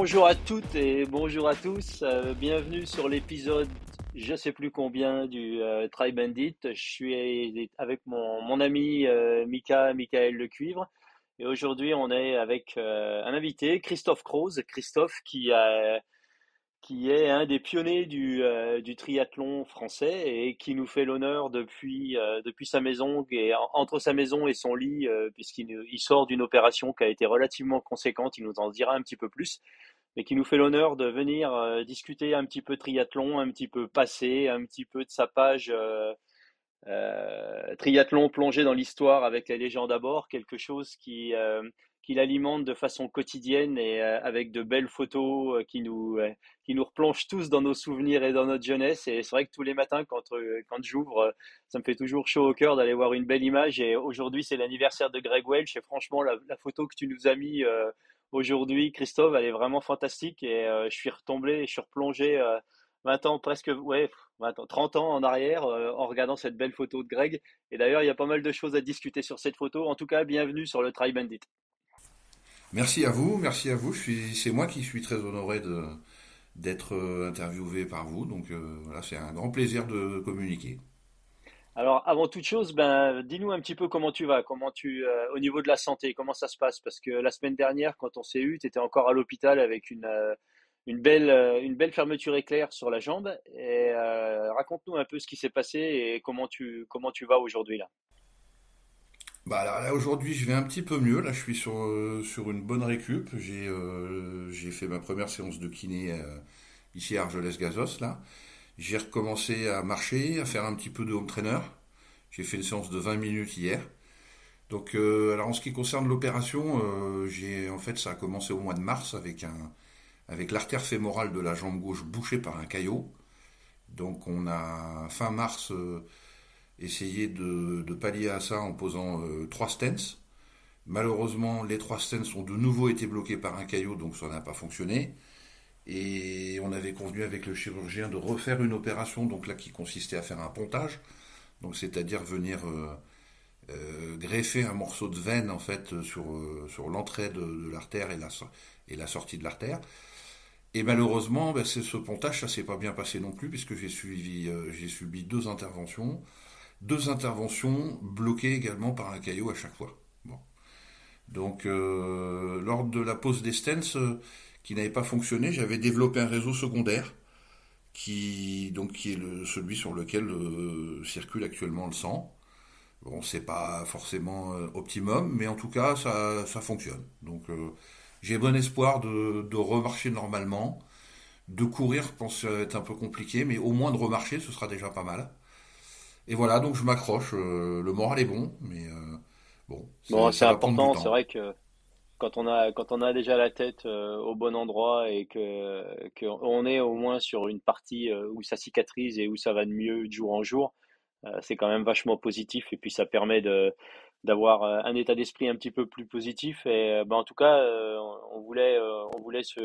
bonjour à toutes et bonjour à tous. Euh, bienvenue sur l'épisode, je sais plus combien, du euh, Try Bandit. Je suis avec mon, mon ami euh, Mika, Michael Le Cuivre. Et aujourd'hui, on est avec un invité, Christophe Croze. Christophe qui a qui est un des pionniers du, euh, du triathlon français et qui nous fait l'honneur depuis, euh, depuis sa maison, et entre sa maison et son lit, euh, puisqu'il il sort d'une opération qui a été relativement conséquente, il nous en dira un petit peu plus, mais qui nous fait l'honneur de venir discuter un petit peu triathlon, un petit peu passé, un petit peu de sa page triathlon plongé dans l'histoire avec les légendes à bord, quelque chose qui qu'il alimente de façon quotidienne et euh, avec de belles photos euh, qui nous euh, qui nous replongent tous dans nos souvenirs et dans notre jeunesse. Et c'est vrai que tous les matins, quand quand j'ouvre, ça me fait toujours chaud au cœur d'aller voir une belle image. Et aujourd'hui, c'est l'anniversaire de Greg Welch. Et franchement, la, photo que tu nous as mis aujourd'hui, Christophe, elle est vraiment fantastique. Et je suis retombé, je suis replongé 20 ans, presque, ouais, 30 ans en arrière en regardant cette belle photo de Greg. Et d'ailleurs, il y a pas mal de choses à discuter sur cette photo. En tout cas, bienvenue sur le Try Bandit. Merci à vous, merci à vous. c'est moi qui suis très honoré d'être euh, interviewé par vous. Donc euh, voilà, c'est un grand plaisir de communiquer. Alors, avant toute chose, ben, dis-nous un petit peu comment tu vas, comment tu, euh, au niveau de la santé, comment ça se passe? Parce que la semaine dernière, quand on s'est eu, tu étais encore à l'hôpital avec une, belle fermeture éclair sur la jambe. Et raconte-nous un peu ce qui s'est passé et comment tu, comment tu vas aujourd'hui là. Bah là, aujourd'hui je vais un petit peu mieux. Là je suis sur, euh, sur une bonne récup. J'ai euh, fait ma première séance de kiné euh, ici à Argelès-Gazos là. J'ai recommencé à marcher, à faire un petit peu de home trainer. J'ai fait une séance de 20 minutes hier. Donc alors en ce qui concerne l'opération, j'ai en fait ça a commencé au mois de mars avec un avec l'artère fémorale de la jambe gauche bouchée par un caillot. Donc on a fin mars essayer de, pallier à ça en posant euh, trois stents. Malheureusement, les trois stents ont de nouveau été bloqués par un caillot, donc ça n'a pas fonctionné. Et on avait convenu avec le chirurgien de refaire une opération, donc là qui consistait à faire un pontage, donc c'est-à-dire venir euh, euh, greffer un morceau de veine en fait sur, sur l'entrée de, l'artère et la, et la sortie de l'artère. Et malheureusement, ben, ce pontage, ça s'est pas bien passé non plus, puisque j'ai suivi, j'ai subi deux interventions deux interventions bloquées également par un caillot à chaque fois. Donc, euh, lors de la pose des stents euh, qui n'avait pas fonctionné, j'avais développé un réseau secondaire qui, donc, qui est celui sur lequel euh, circule actuellement le sang. Bon, c'est pas forcément optimum, mais en tout cas, ça, ça fonctionne. Donc, j'ai bon espoir de, de remarcher normalement. De courir, je pense être un peu compliqué, mais au moins de remarcher, ce sera déjà pas mal. Et voilà, donc je m'accroche. Euh, le moral est bon, mais euh, bon. Bon, c'est important. C'est vrai que quand on a quand on a déjà la tête euh, au bon endroit et que qu'on est au moins sur une partie où ça cicatrise et où ça va de mieux de jour en jour, c'est quand même vachement positif et puis ça permet de d'avoir un état d'esprit un petit peu plus positif et ben, en tout cas on voulait on voulait se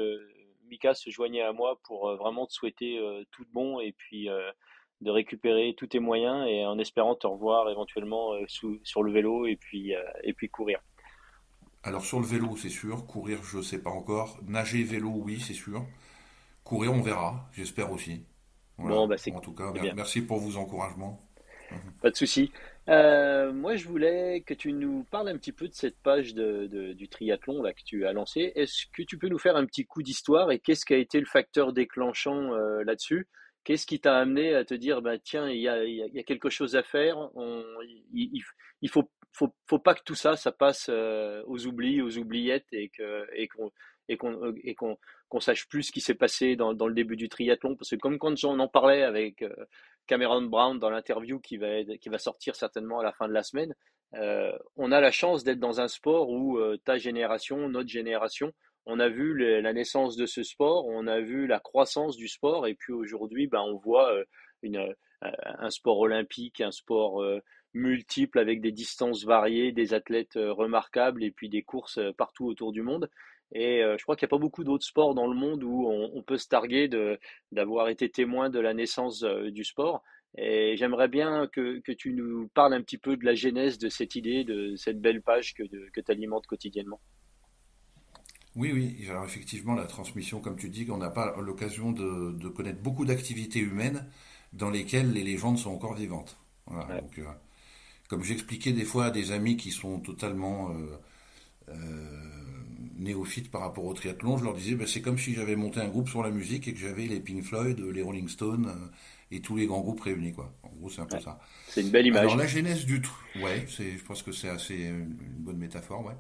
Mika se joignait à moi pour vraiment te souhaiter tout de bon et puis de récupérer tous tes moyens et en espérant te revoir éventuellement euh, sur le vélo et puis, euh, et puis courir. Alors sur le vélo, c'est sûr. Courir, je ne sais pas encore. Nager, vélo, oui, c'est sûr. Courir, on verra. J'espère aussi. Bon, bah, en tout cas, merci pour vos encouragements. Pas de souci. Euh, moi, je voulais que tu nous parles un petit peu de cette page de, du triathlon là, que tu as lancé. Est-ce que tu peux nous faire un petit coup d'histoire et qu'est-ce qui a été le facteur déclenchant là-dessus? Qu'est-ce qui t'a amené à te dire, bah, tiens, il y a, quelque chose à faire, il, il faut, pas que tout ça, ça passe euh, aux oublis, aux oubliettes et qu'on sache plus ce qui s'est passé dans, le début du triathlon. Parce que comme quand on en parlait avec euh, Cameron Brown dans l'interview qui va, qui va sortir certainement à la fin de la semaine, euh, on a la chance d'être dans un sport où ta génération, notre génération, on a vu la naissance de ce sport, on a vu la croissance du sport, et puis aujourd'hui, ben, on voit euh, euh, un sport olympique, un sport euh, multiple avec des distances variées, des athlètes remarquables, et puis des courses partout autour du monde. Et je crois qu'il n'y a pas beaucoup d'autres sports dans le monde où on, peut se targuer d'avoir été témoin de la naissance du sport. Et j'aimerais bien que, tu nous parles un petit peu de la genèse de cette idée, de cette belle page que, que tu alimentes quotidiennement. Oui, oui. Alors effectivement, la transmission, comme tu dis, on n'a pas l'occasion de, de, connaître beaucoup d'activités humaines dans lesquelles les légendes sont encore vivantes. Voilà, donc, euh, comme j'expliquais des fois à des amis qui sont totalement euh, euh, néophytes par rapport au triathlon, je leur disais, bah, c'est comme si j'avais monté un groupe sur la musique et que j'avais les Pink Floyd, les Rolling Stones et tous les grands groupes réunis, quoi. En gros, c'est un peu ça. C'est une belle image. Alors la genèse du truc, ouais, je pense que c'est assez une bonne métaphore, ouais.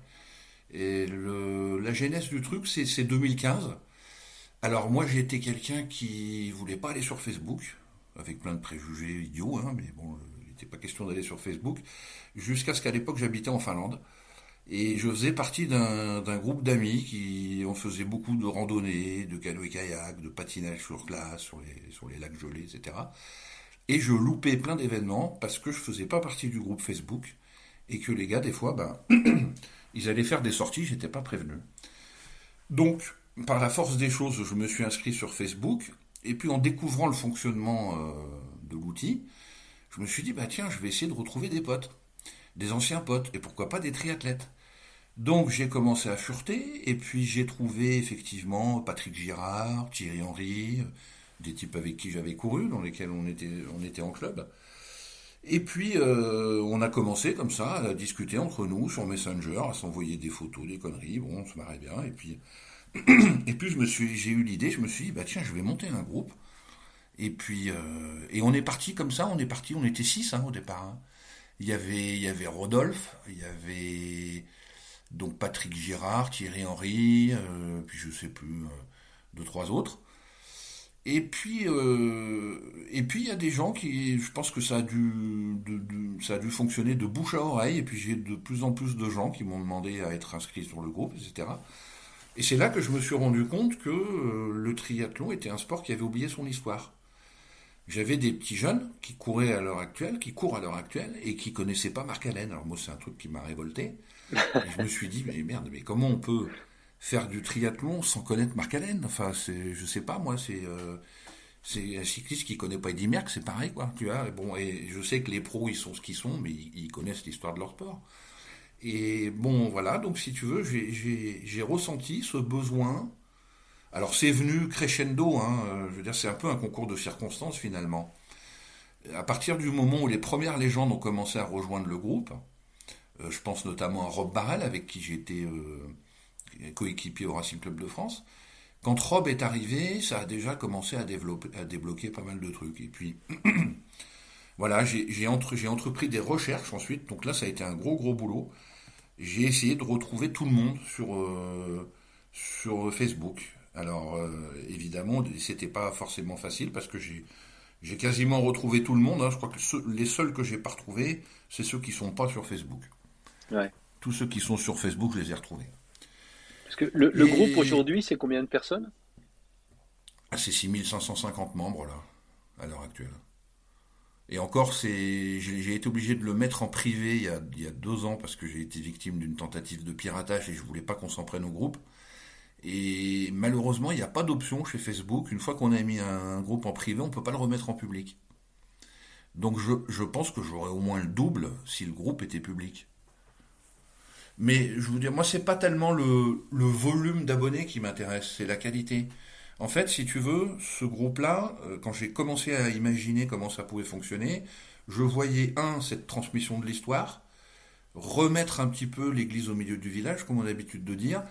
Et la genèse du truc, c'est 2015. Alors moi, été quelqu'un qui voulait pas aller sur Facebook, avec plein de préjugés idiots, hein, mais bon, il n'était pas question d'aller sur Facebook, jusqu'à ce qu'à l'époque, j'habitais en Finlande. Et je faisais partie d'un groupe d'amis qui on faisait beaucoup de randonnées, de canoë-kayak, de patinage sur glace, sur les, sur les lacs gelés, etc. Et je loupais plein d'événements parce que je faisais pas partie du groupe Facebook et que les gars, des fois, ben, ils allaient faire des sorties, j'étais pas prévenu. Donc, par la force des choses, je me suis inscrit sur Facebook, et puis en découvrant le fonctionnement euh, de l'outil, je me suis dit, bah tiens, je vais essayer de retrouver des potes, des anciens potes, et pourquoi pas des triathlètes. Donc j'ai commencé à fureter, et puis j'ai trouvé effectivement Patrick Girard, Thierry Henry, des types avec qui j'avais couru, dans lesquels on était en club. Et puis, euh, on a commencé comme ça à discuter entre nous sur Messenger, à s'envoyer des photos, des conneries. Bon, on se marrait bien. Et puis, et puis je me suis, j'ai eu l'idée. Je me suis dit, bah tiens, je vais monter un groupe. Et puis, euh, et on est parti comme ça. On est parti. On était six hein, au départ. Hein. Il y avait, il y avait Rodolphe. Il y avait donc Patrick Girard, Thierry Henry, euh, puis je sais plus deux trois autres. Et puis, euh, et puis il y a des gens qui, je pense que ça a dû, ça a dû fonctionner de bouche à oreille. Et puis j'ai de plus en plus de gens qui m'ont demandé à être inscrits sur le groupe, etc. Et c'est là que je me suis rendu compte que euh, le triathlon était un sport qui avait oublié son histoire. J'avais des petits jeunes qui couraient à l'heure actuelle, qui courent à l'heure actuelle et qui connaissaient pas Marc Allen. Alors moi, c'est un truc qui m'a révolté. Je me suis dit, mais merde, mais comment on peut faire du triathlon sans connaître Marc Allen. Enfin, c'est, je sais pas, moi, c'est, euh, c'est un cycliste qui connaît pas Eddy Merckx, c'est pareil, quoi. Tu vois. Bon, et je sais que les pros, ils sont ce qu'ils sont, mais ils, connaissent l'histoire de leur sport. Et bon, voilà. Donc, si tu veux, j'ai, ressenti ce besoin. Alors, c'est venu crescendo. Hein, euh, je veux dire, c'est un peu un concours de circonstances finalement. À partir du moment où les premières légendes ont commencé à rejoindre le groupe, euh, je pense notamment à Rob Barrel, avec qui j'étais coéquipier au Racing Club de France. Quand Rob est arrivé, ça a déjà commencé à, développer, à débloquer pas mal de trucs. Et puis, voilà, j'ai entre, entrepris des recherches ensuite. Donc là, ça a été un gros, gros boulot. J'ai essayé de retrouver tout le monde sur, euh, sur Facebook. Alors, euh, évidemment, c'était pas forcément facile parce que j'ai j'ai quasiment retrouvé tout le monde. Hein. Je crois que les seuls que j'ai pas retrouvés, c'est ceux qui sont pas sur Facebook. Ouais. Tous ceux qui sont sur Facebook, je les ai retrouvés le, groupe aujourd'hui, c'est combien de personnes? Ah, C'est 6550 membres, là, à l'heure actuelle. Et encore, c'est, j'ai été obligé de le mettre en privé il y a, il y a deux ans parce que j'ai été victime d'une tentative de piratage et je voulais pas qu'on s'en prenne au groupe. Et malheureusement, il n'y a pas d'option chez Facebook. Une fois qu'on a mis un groupe en privé, on ne peut pas le remettre en public. Donc je, je pense que j'aurais au moins le double si le groupe était public. Mais je vous dis, moi, c'est pas tellement le, le volume d'abonnés qui m'intéresse, c'est la qualité. En fait, si tu veux, ce groupe-là, euh, quand j'ai commencé à imaginer comment ça pouvait fonctionner, je voyais, un, cette transmission de l'histoire, remettre un petit peu l'église au milieu du village, comme on a l'habitude de dire,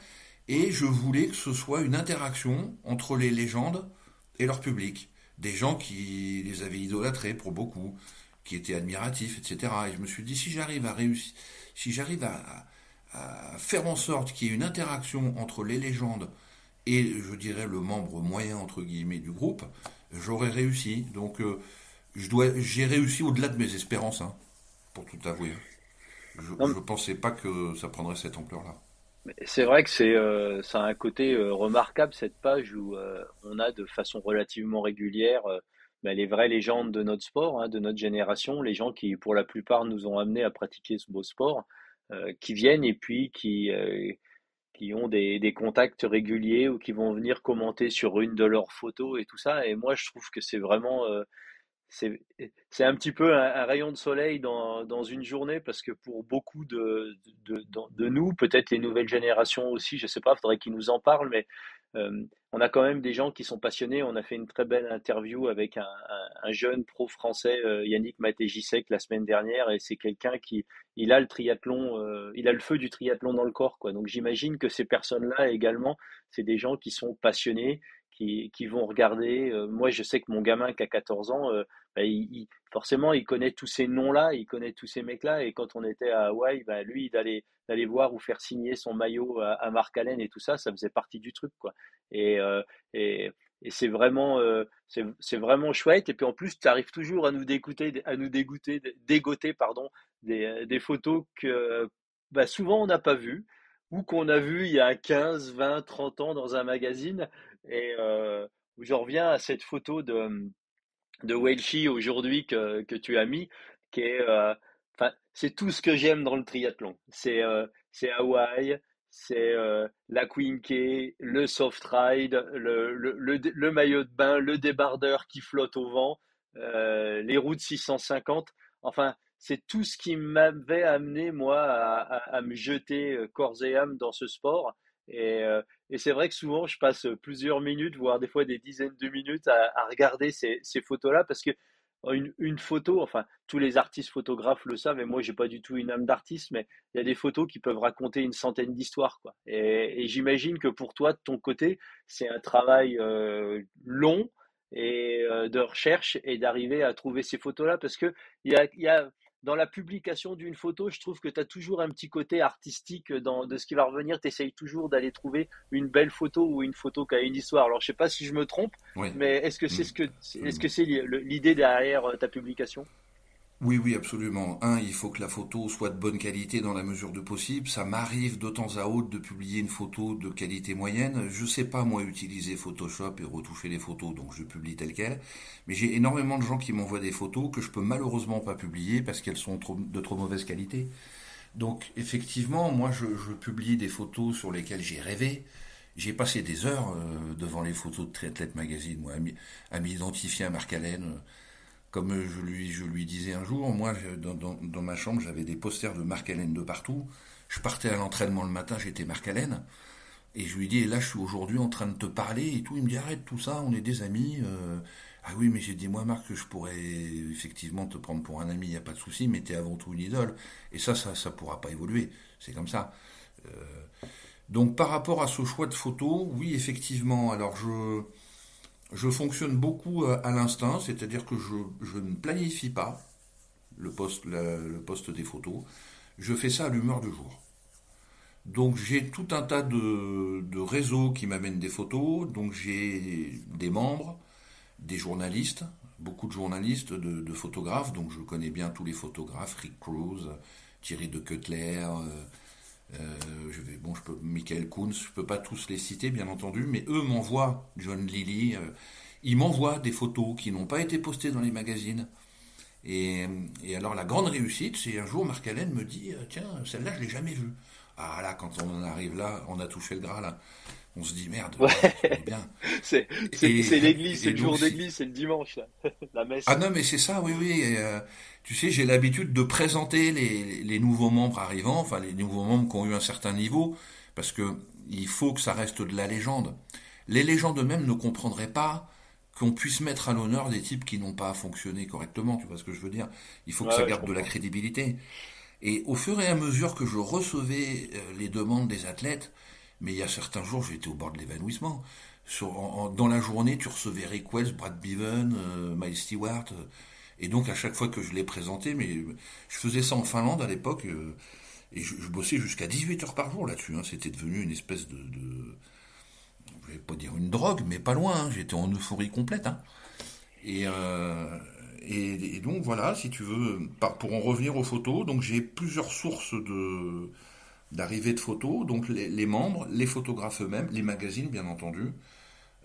et je voulais que ce soit une interaction entre les légendes et leur public. Des gens qui les avaient idolâtrés pour beaucoup, qui étaient admiratifs, etc. Et je me suis dit, si j'arrive à réussir, si j'arrive à, faire en sorte qu'il y ait une interaction entre les légendes et, je dirais, le membre moyen, entre guillemets, du groupe, j'aurais réussi. Donc, euh, je dois, j'ai réussi au-delà de mes espérances, hein, pour tout avouer. Je ne pensais pas que ça prendrait cette ampleur-là. C'est vrai que c'est euh, ça a un côté euh, remarquable cette page où on a de façon relativement régulière ben, les vraies légendes de notre sport, hein, de notre génération, les gens qui pour la plupart nous ont amenés à pratiquer ce beau sport. Euh, qui viennent et puis qui, euh, qui ont des, des, contacts réguliers ou qui vont venir commenter sur une de leurs photos et tout ça. Et moi, je trouve que c'est vraiment, euh, c'est un petit peu un, rayon de soleil dans, dans, une journée parce que pour beaucoup de, de, de, nous, peut-être les nouvelles générations aussi, je sais pas, il faudrait qu'ils nous en parlent, mais euh, on a quand même des gens qui sont passionnés. On a fait une très belle interview avec un, un, jeune pro français, euh, Yannick Matégisek, la semaine dernière, et c'est quelqu'un qui, il a le triathlon, euh, il a le feu du triathlon dans le corps, quoi. Donc j'imagine que ces personnes-là également, c'est des gens qui sont passionnés, qui, qui vont regarder. moi, je sais que mon gamin qui a 14 ans, bah, il, forcément, il connaît tous ces noms-là, il connaît tous ces mecs-là. Et quand on était à Hawaï, bah, lui, d'aller d'aller voir ou faire signer son maillot à, Marc Allen et tout ça, ça faisait partie du truc, quoi. Et, euh, et, et c'est vraiment, euh, c'est vraiment chouette. Et puis en plus, tu arrives toujours à nous dégoûter, à nous dégoûter, dégoter, pardon, des, des photos que bah, souvent on n'a pas vues ou qu'on a vues il y a 15, 20, 30 ans dans un magazine. Et euh, je reviens à cette photo de de aujourd'hui que, que, tu as mis, qui est, euh, c'est tout ce que j'aime dans le triathlon. C'est euh, Hawaï, c'est euh, la Queen le soft ride, le, le, le, maillot de bain, le débardeur qui flotte au vent, les routes 650. Enfin, c'est tout ce qui m'avait amené moi à, à, à, me jeter corps et âme dans ce sport. Et, euh, et c'est vrai que souvent, je passe plusieurs minutes, voire des fois des dizaines de minutes à, regarder ces, photos-là parce que une, une, photo, enfin, tous les artistes photographes le savent, et moi, j'ai pas du tout une âme d'artiste, mais il y a des photos qui peuvent raconter une centaine d'histoires, quoi. Et, j'imagine que pour toi, de ton côté, c'est un travail euh, long et euh, de recherche et d'arriver à trouver ces photos-là, parce que il y a dans la publication d'une photo, je trouve que tu as toujours un petit côté artistique dans, de ce qui va revenir. Tu essayes toujours d'aller trouver une belle photo ou une photo qui a une histoire. Alors, je sais pas si je me trompe, mais est-ce que c'est mm. ce que, est-ce que c'est l'idée derrière euh, ta publication? Oui, oui, absolument. Un, il faut que la photo soit de bonne qualité dans la mesure de possible. Ça m'arrive de temps à autre de publier une photo de qualité moyenne. Je sais pas, moi, utiliser Photoshop et retoucher les photos, donc je publie telles quelles. Mais j'ai énormément de gens qui m'envoient des photos que je peux malheureusement pas publier parce qu'elles sont de trop mauvaise qualité. Donc, effectivement, moi, je, publie des photos sur lesquelles j'ai rêvé. J'ai passé des heures euh, devant les photos de Triathlète Magazine, moi, à m'identifier à Marc Allen comme je lui, disais un jour, moi, dans, ma chambre, j'avais des posters de Marc Allen de partout. Je partais à l'entraînement le matin, j'étais Marc Allen. Et je lui dis, et là, je suis aujourd'hui en train de te parler et tout. Il me dit, arrête tout ça, on est des amis. Euh. ah oui, mais j'ai dit, moi, Marc, je pourrais effectivement te prendre pour un ami, il n'y a pas de souci, mais tu es avant tout une idole. Et ça, ça ne pourra pas évoluer. C'est comme ça. Euh. donc, par rapport à ce choix de photo, oui, effectivement. Alors, je je fonctionne beaucoup euh, à l'instinct, c'est-à-dire que je, ne planifie pas le poste, des photos. Je fais ça à l'humeur du jour. Donc j'ai tout un tas de, réseaux qui m'amènent des photos. Donc j'ai des membres, des journalistes, beaucoup de journalistes, de, photographes. Donc je connais bien tous les photographes, Rick Cruz, Thierry de Cutler, euh, je vais, bon, je peux, Michael Koons, je peux pas tous les citer, bien entendu, mais eux m'envoient, John Lilly, euh, ils m'envoient des photos qui n'ont pas été postées dans les magazines. Et, et, alors la grande réussite, c'est un jour Marc Allen me dit, euh, tiens, celle-là, je l'ai jamais vue. Ah là, quand on en arrive là, on a touché le gras là on se dit merde, ouais. bien. c'est l'église, c'est le jour d'église, c'est le dimanche, la messe. Ah non, mais c'est ça, oui, oui. Euh, tu sais, j'ai l'habitude de présenter les, les, nouveaux membres arrivants, enfin les nouveaux membres qui ont eu un certain niveau, parce que il faut que ça reste de la légende. Les légendes eux-mêmes ne comprendraient pas qu'on puisse mettre à l'honneur des types qui n'ont pas fonctionné correctement, tu vois ce que je veux dire? Il faut que ça garde de la crédibilité. Et au fur et à mesure que je recevais euh, les demandes des athlètes, mais il y a certains jours, j'étais au bord de l'évanouissement. dans la journée, tu recevais Rick Wells, Brad Bevan, euh, Miles Stewart. Euh, et donc, à chaque fois que je l'ai présenté, mais je faisais ça en Finlande à l'époque, euh, et je, bossais jusqu'à 18 heures par jour là-dessus. Hein. C'était devenu une espèce de, de, je vais pas dire une drogue, mais pas loin. Hein. J'étais en euphorie complète. Hein. Et, et, donc voilà, si tu veux, pour en revenir aux photos, donc j'ai plusieurs sources de d'arrivée de photos, donc les, membres, les photographes eux-mêmes, les magazines bien entendu.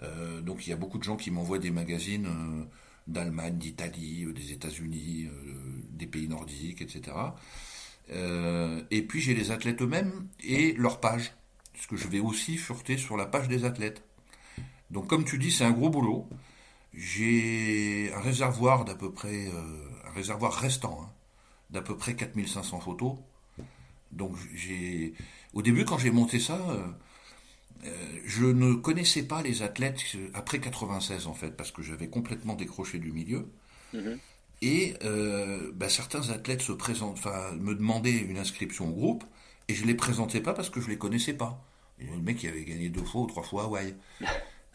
Euh, donc il y a beaucoup de gens qui m'envoient des magazines euh, d'Allemagne, d'Italie, euh, des États-Unis, des pays nordiques, etc. et puis j'ai les athlètes eux-mêmes et leur page, puisque je vais aussi fureter sur la page des athlètes. Donc comme tu dis, c'est un gros boulot. j'ai un réservoir d'à peu près, un réservoir restant, hein, d'à peu près 4500 photos. Donc j'ai, au début quand j'ai monté ça, je ne connaissais pas les athlètes après 96 en fait, parce que j'avais complètement décroché du milieu. Mhm. Et euh, bah, certains athlètes se présentent, enfin, me demandaient une inscription au groupe, et je les présentais pas parce que je les connaissais pas. Il y a le mec qui avait gagné deux fois ou trois fois Hawaï.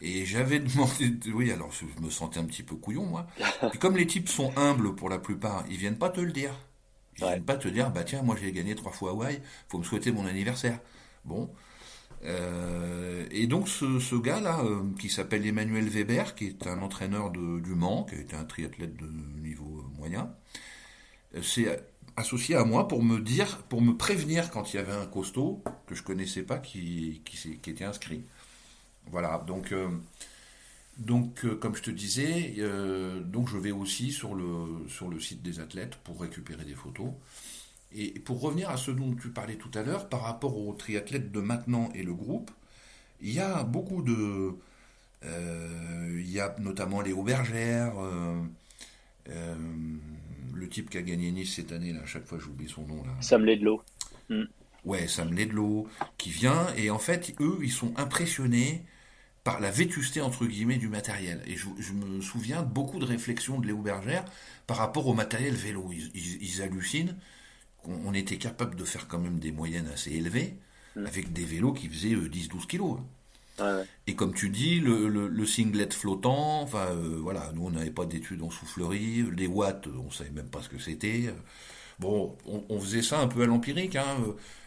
Et j'avais demandé, oui, alors je me sentais un petit peu couillon, moi. Et comme les types sont humbles pour la plupart, ils viennent pas te le dire. Ils viennent pas te dire, bah tiens, moi j'ai gagné trois fois Hawaï, faut me souhaiter mon anniversaire. Bon. Euh, et donc ce, gars-là, euh, qui s'appelle Emmanuel Weber, qui est un entraîneur du Mans, qui été un triathlète de niveau moyen, euh, s'est associé à moi pour me dire, pour me prévenir quand il y avait un costaud que je connaissais pas qui était inscrit. Voilà, donc, donc comme je te disais, donc je vais aussi sur le, sur le site des athlètes pour récupérer des photos. Et pour revenir à ce dont tu parlais tout à l'heure, par rapport aux triathlètes de maintenant et le groupe, il y a beaucoup de... Euh, il y a notamment les Bergère, euh, euh, le type qui a gagné Nice cette année, là, à chaque fois j'oublie son nom. Là. Sam Ledlow. Mm. Ouais, Sam Ledlow, qui vient, et en fait, eux, ils sont impressionnés par la vétusté, entre guillemets, du matériel. Et je, me souviens de beaucoup de réflexions de Léo Bergère par rapport au matériel vélo. ils hallucinent on était capable de faire quand même des moyennes assez élevées mm. avec des vélos qui faisaient 10-12 euh, kilos. Hein. Et comme tu dis, le, singlet flottant, enfin euh, voilà, nous on n'avait pas d'études en soufflerie, les watts, on savait même pas ce que c'était. Bon, on, faisait ça un peu à l'empirique. Hein.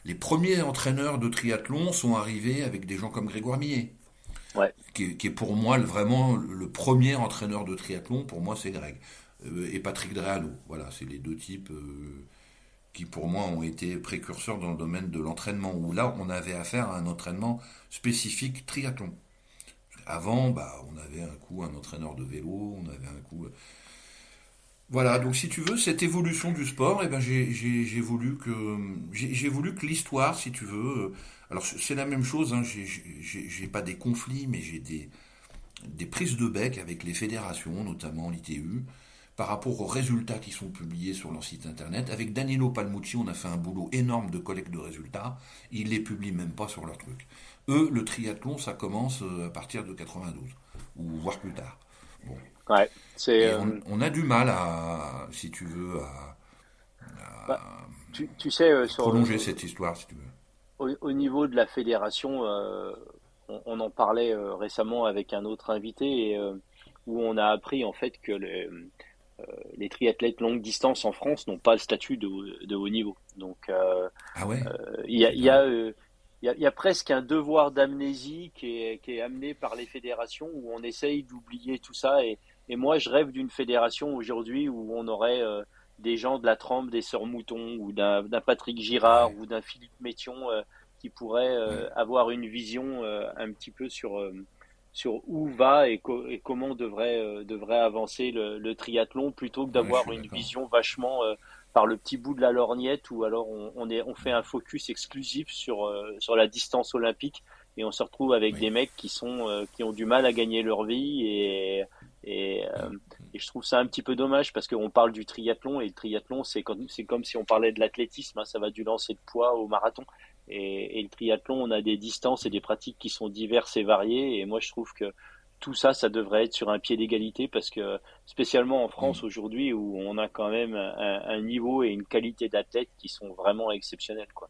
Les premiers entraîneurs de triathlon sont arrivés avec des gens comme Grégoire Millet. Qui, est pour moi vraiment le premier entraîneur de triathlon, pour moi c'est Greg. Euh, et Patrick Dreano. Voilà, c'est les deux types qui pour moi ont été précurseurs dans le domaine de l'entraînement, où là on avait affaire à un entraînement spécifique triathlon. Avant, bah, on avait un coup un entraîneur de vélo, on avait un coup... Euh, voilà, donc si tu veux, cette évolution du sport, eh ben, j'ai voulu que j'ai voulu que l'histoire, si tu veux, euh, alors c'est la même chose, hein, j'ai pas des conflits, mais j'ai des, des prises de bec avec les fédérations, notamment l'ITU, par rapport aux résultats qui sont publiés sur leur site internet. Avec Danilo Palmucci, on a fait un boulot énorme de collecte de résultats. Ils les publient même pas sur leur truc. Eux, le triathlon, ça commence euh, à partir de 92, ou voire plus tard. Ouais, c'est. Euh, on, a du mal à, si tu veux, à, bah, tu, sais, euh, prolonger cette histoire, si tu veux. Au, niveau de la fédération, on, en parlait récemment avec un autre invité, et, où on a appris en fait que les euh, les triathlètes longue distance en France n'ont pas le statut de, haut niveau. Donc, euh, ah ouais. Euh, il y a, presque un devoir d'amnésie qui est, amené par les fédérations où on essaye d'oublier tout ça. Et, moi, je rêve d'une fédération aujourd'hui où on aurait des gens de la trempe des Sœurs Mouton ou d'un Patrick Girard ou d'un Philippe Métion qui pourraient avoir une vision un petit peu sur sur où va et, comment devrait, euh, devrait avancer le, triathlon plutôt que d'avoir une vision vachement euh, par le petit bout de la lorgnette ou alors on, est, on fait un focus exclusif sur, euh, sur la distance olympique et on se retrouve avec des mecs qui, sont, qui ont du mal à gagner leur vie et, et, et je trouve ça un petit peu dommage parce qu'on parle du triathlon et le triathlon c'est comme, comme si on parlait de l'athlétisme, hein, ça va du lancer de poids au marathon. Et, le triathlon, on a des distances et des pratiques qui sont diverses et variées. Et moi, je trouve que tout ça, ça devrait être sur un pied d'égalité parce que, spécialement en France mm. aujourd'hui, où on a quand même un, niveau et une qualité d'athlète qui sont vraiment exceptionnels, quoi.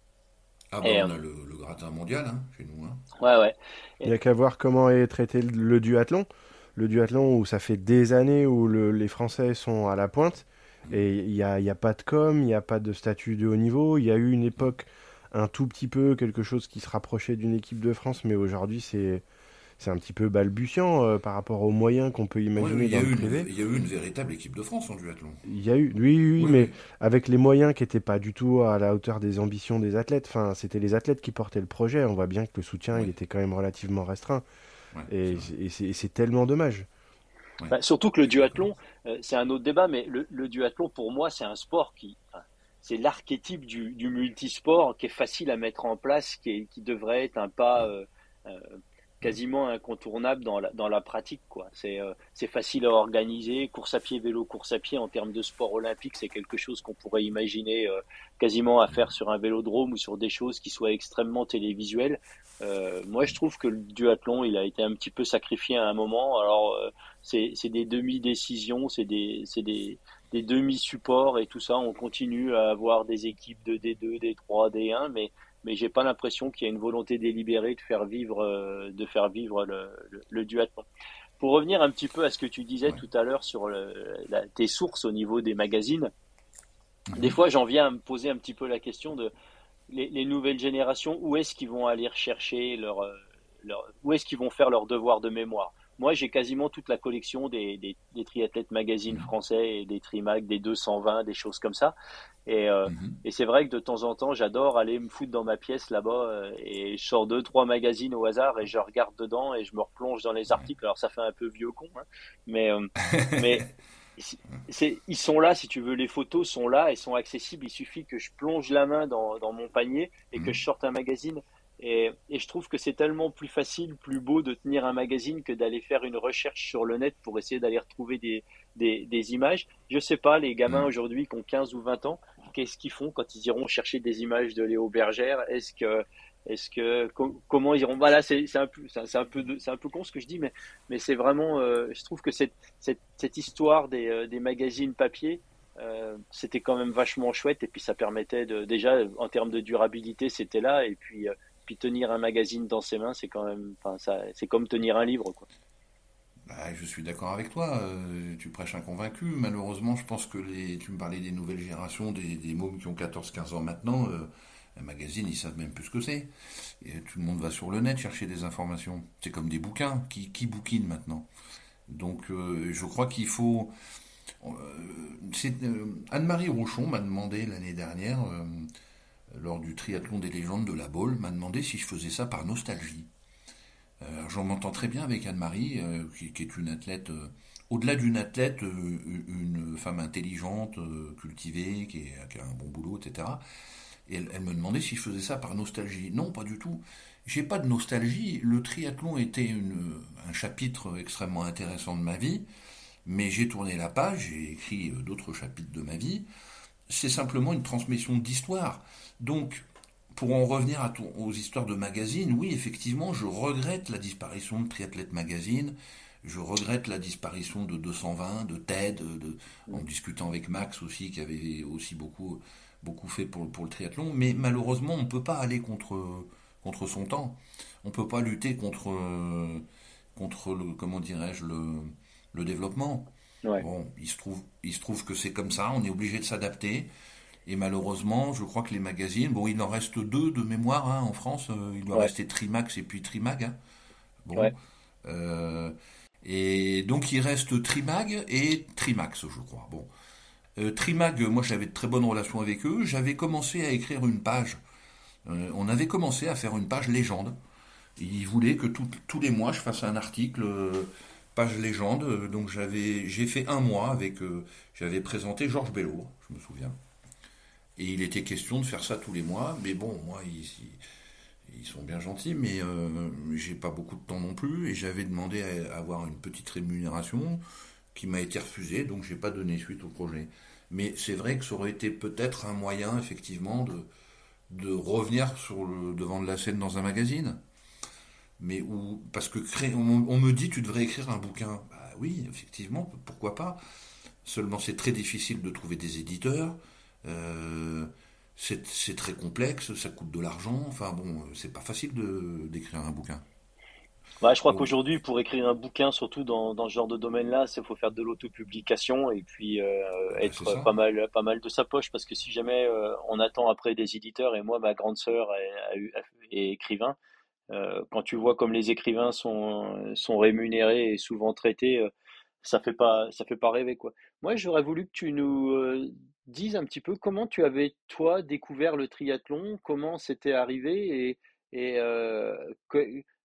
Ah bah, on a le, gratin mondial hein, chez nous. Hein. Ouais, ouais. Il n'y a qu'à voir comment est traité le, duathlon. Le duathlon où ça fait des années où les Français sont à la pointe et il n'y a, a, pas de com, il n'y a pas de statut de haut niveau. Il y a eu une époque un tout petit peu quelque chose qui se rapprochait d'une équipe de France, mais aujourd'hui c'est c'est un petit peu balbutiant euh, par rapport aux moyens qu'on peut imaginer dans le privé. Il y a eu une véritable équipe de France en duathlon. Il y a eu, oui, oui, mais avec les moyens qui n'étaient pas du tout à la hauteur des ambitions des athlètes. Enfin, c'était les athlètes qui portaient le projet. On voit bien que le soutien, il était quand même relativement restreint. et, c'est tellement dommage. Bah, surtout que le duathlon, euh, c'est un autre débat, mais le, le duathlon, pour moi, c'est un sport qui, c'est l'archétype du, multisport qui est facile à mettre en place, qui, devrait être un pas, euh, euh, quasiment incontournable dans la, pratique. euh, c'est facile à organiser. Course à pied, vélo, course à pied en termes de sport olympique, c'est quelque chose qu'on pourrait imaginer quasiment à faire sur un vélodrome ou sur des choses qui soient extrêmement télévisuelles. Moi, je trouve que le duathlon, il a été un petit peu sacrifié à un moment. Alors, c'est des demi-décisions, c'est des, des demi-supports et tout ça. On continue à avoir des équipes de D2, D3, D1, mais mais j'ai pas l'impression qu'il y a une volonté délibérée de faire vivre, euh, de faire vivre le, le, duathlon. Pour revenir un petit peu à ce que tu disais tout à l'heure sur tes sources au niveau des magazines, des fois j'en viens à me poser un petit peu la question de les, nouvelles générations, où est-ce qu'ils vont aller rechercher leur, euh, leur où est-ce qu'ils vont faire leur devoir de mémoire? Moi, j'ai quasiment toute la collection des, des, des triathlètes magazines mhm. français et des Trimag, des 220, des choses comme ça. Et, euh, mhm. et c'est vrai que de temps en temps, j'adore aller me foutre dans ma pièce là-bas euh, et je sors deux, trois magazines au hasard et je regarde dedans et je me replonge dans les articles. Alors ça fait un peu vieux con, hein, mais, euh, mais ils sont là, si tu veux, les photos sont là, elles sont accessibles. Il suffit que je plonge la main dans, dans mon panier et que mhm. je sorte un magazine. Et, et, je trouve que c'est tellement plus facile, plus beau de tenir un magazine que d'aller faire une recherche sur le net pour essayer d'aller retrouver des, des, des, images. Je sais pas, les gamins mm. aujourd'hui qui ont 15 ou 20 ans, qu'est-ce qu'ils font quand ils iront chercher des images de Léo Bergère? Est-ce que, est-ce que, comment ils iront? Voilà, c'est un peu, c'est un peu, c'est un peu con ce que je dis, mais, mais c'est vraiment, euh, je trouve que cette, cette, cette histoire des, euh, des magazines papier, euh, c'était quand même vachement chouette et puis ça permettait de déjà en termes de durabilité c'était là et puis puis tenir un magazine dans ses mains, c'est quand même, c'est comme tenir un livre. Bah, je suis d'accord avec toi, euh, tu prêches un convaincu. Malheureusement, je pense que tu me parlais des nouvelles générations, des, mômes qui ont 14-15 ans maintenant, euh, un magazine, ils savent même plus ce que c'est. Tout le monde va sur le net chercher des informations. C'est comme des bouquins, qui, qui bouquinent maintenant? Donc, euh, je crois qu'il faut. Anne-Marie Rouchon m'a demandé l'année dernière lors du triathlon des légendes de la Baule, m'a demandé si je faisais ça par nostalgie. Euh, J'en m'entends très bien avec Anne-Marie, euh, qui, est une athlète, euh, au-delà d'une athlète, euh, une femme intelligente, cultivée, qui, a un bon boulot, etc. Et elle, me demandait si je faisais ça par nostalgie. Non, pas du tout. J'ai pas de nostalgie. Le triathlon était un chapitre extrêmement intéressant de ma vie, mais j'ai tourné la page, j'ai écrit d'autres chapitres de ma vie. C'est simplement une transmission d'histoire. Donc, pour en revenir à aux histoires de magazines, oui, effectivement, je regrette la disparition de Triathlète Magazine, je regrette la disparition de 220, de TED, en discutant avec Max aussi, qui avait aussi beaucoup, beaucoup fait pour, pour le triathlon, mais malheureusement, on ne peut pas aller contre, contre son temps. On ne peut pas lutter contre, contre le, comment dirais-je, le, le développement. Bon, il se trouve, il se trouve que c'est comme ça, on est obligé de s'adapter. Et malheureusement, je crois que les magazines, bon, il en reste deux de mémoire hein, en France. Euh, il doit rester Trimax et puis Trimag. Hein. Bon. Euh, et donc il reste Trimag et Trimax, je crois. Bon. Euh, Trimag, moi j'avais de très bonnes relations avec eux. J'avais commencé à écrire une page. on avait commencé à faire une page légende. ils voulaient que tous les mois je fasse un article page légende. Donc j'avais, j'ai fait un mois avec. j'avais présenté Georges Bello, je me souviens. Et il était question de faire ça tous les mois. Mais bon, moi, ils, sont bien gentils, mais euh, j'ai pas beaucoup de temps non plus. Et j'avais demandé à avoir une petite rémunération qui m'a été refusée, donc j'ai pas donné suite au projet. Mais c'est vrai que ça aurait été peut-être un moyen, effectivement, de, revenir sur devant de la scène dans un magazine. Mais où, parce que on, me dit tu devrais écrire un bouquin. Bah oui, effectivement, pourquoi pas. Seulement c'est très difficile de trouver des éditeurs. Euh, c'est très complexe, ça coûte de l'argent. Enfin bon, c'est pas facile d'écrire un bouquin. Bah, je crois qu'aujourd'hui, pour écrire un bouquin, surtout dans, dans ce genre de domaine-là, il faut faire de l'autopublication et puis euh, être pas mal, pas mal de sa poche. Parce que si jamais euh, on attend après des éditeurs, et moi, ma grande sœur est, est, écrivain, quand tu vois comme les écrivains sont, sont rémunérés et souvent traités, ça fait pas, ça fait pas rêver quoi. Moi, j'aurais voulu que tu nous dise un petit peu comment tu avais, toi, découvert le triathlon, comment c'était arrivé et, et euh,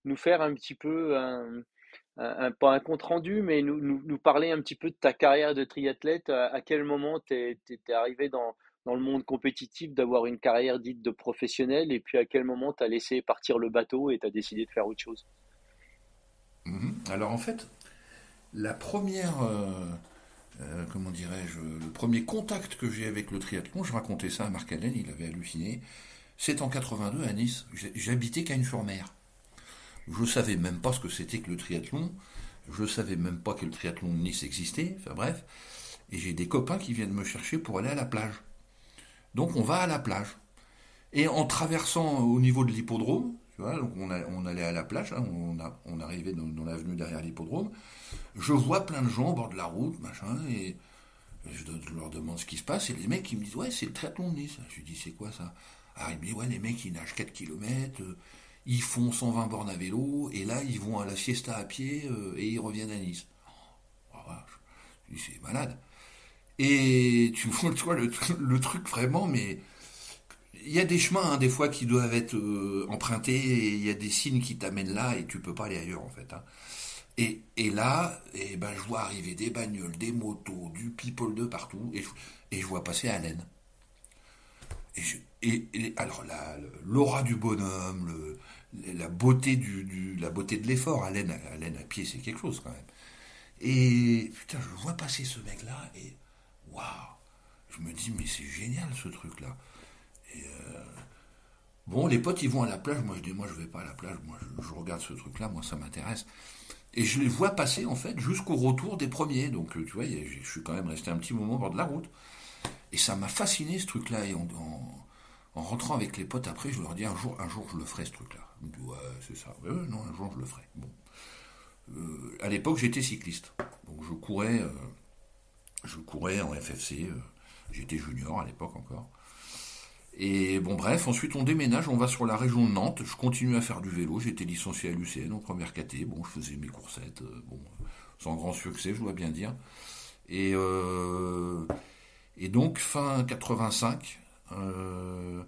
nous faire un petit peu un, pas un compte rendu, mais nous, nous, parler un petit peu de ta carrière de triathlète, à, quel moment tu es, arrivé dans, le monde compétitif d'avoir une carrière dite de professionnel, et puis à quel moment tu as laissé partir le bateau et tu as décidé de faire autre chose? Mhm. Alors en fait, la première, euh, euh, comment dirais-je, le premier contact que j'ai avec le triathlon, je racontais ça à Marc Allen, il avait halluciné. C'est en 82 à Nice. J'habitais Cagnes-sur-Mer. Je savais même pas ce que c'était que le triathlon. Je savais même pas que le triathlon de Nice existait. Enfin bref. Et j'ai des copains qui viennent me chercher pour aller à la plage. Donc on va à la plage. Et en traversant au niveau de l'hippodrome, tu vois, donc on, allait à la plage, hein, on, arrivait dans, l'avenue derrière l'hippodrome, je vois plein de gens au bord de la route, machin, et je, leur demande ce qui se passe, et les mecs ils me disent ouais c'est le triathlon de Nice. Je lui dis c'est quoi ça? Alors ils me disent ouais les mecs ils nagent 4 km, euh, ils font 120 bornes à vélo, et là ils vont à la siesta à pied, euh, et ils reviennent à Nice. Oh, je dis c'est malade. Et tu vois le truc vraiment, mais il y a des chemins, hein, des fois, qui doivent être euh, empruntés, et il y a des signes qui t'amènent là, et tu peux pas aller ailleurs, en fait. Hein. Et, là, eh ben, je vois arriver des bagnoles, des motos, du people de partout, et je, je vois passer Allen. Et, et, alors, l'aura du bonhomme, la, beauté de l'effort, Allen, Allen à pied, c'est quelque chose, quand même. Et putain, je vois passer ce mec-là, et waouh! Je me dis, mais c'est génial ce truc-là. Euh, bon, les potes, ils vont à la plage. Moi, je dis, moi, je vais pas à la plage. Moi, je, regarde ce truc-là. Moi, ça m'intéresse. Et je les vois passer, en fait, jusqu'au retour des premiers. Donc, euh, tu vois, je suis quand même resté un petit moment au bord de la route. Et ça m'a fasciné, ce truc-là. Et en, rentrant avec les potes après, je leur dis, un jour, un jour, je le ferai, ce truc-là. Ils me disent, ouais, c'est ça. Non, un jour, je le ferai. Bon. Euh, à l'époque, j'étais cycliste. Donc, je courais, je courais en FFC. j'étais junior à l'époque encore. Et bon, bref, ensuite on déménage, on va sur la région de Nantes. Je continue à faire du vélo. J'étais licencié à l'UCN en première KT. Bon, je faisais mes coursettes, euh, bon, sans grand succès, je dois bien dire. Et, euh, donc, fin 85, euh,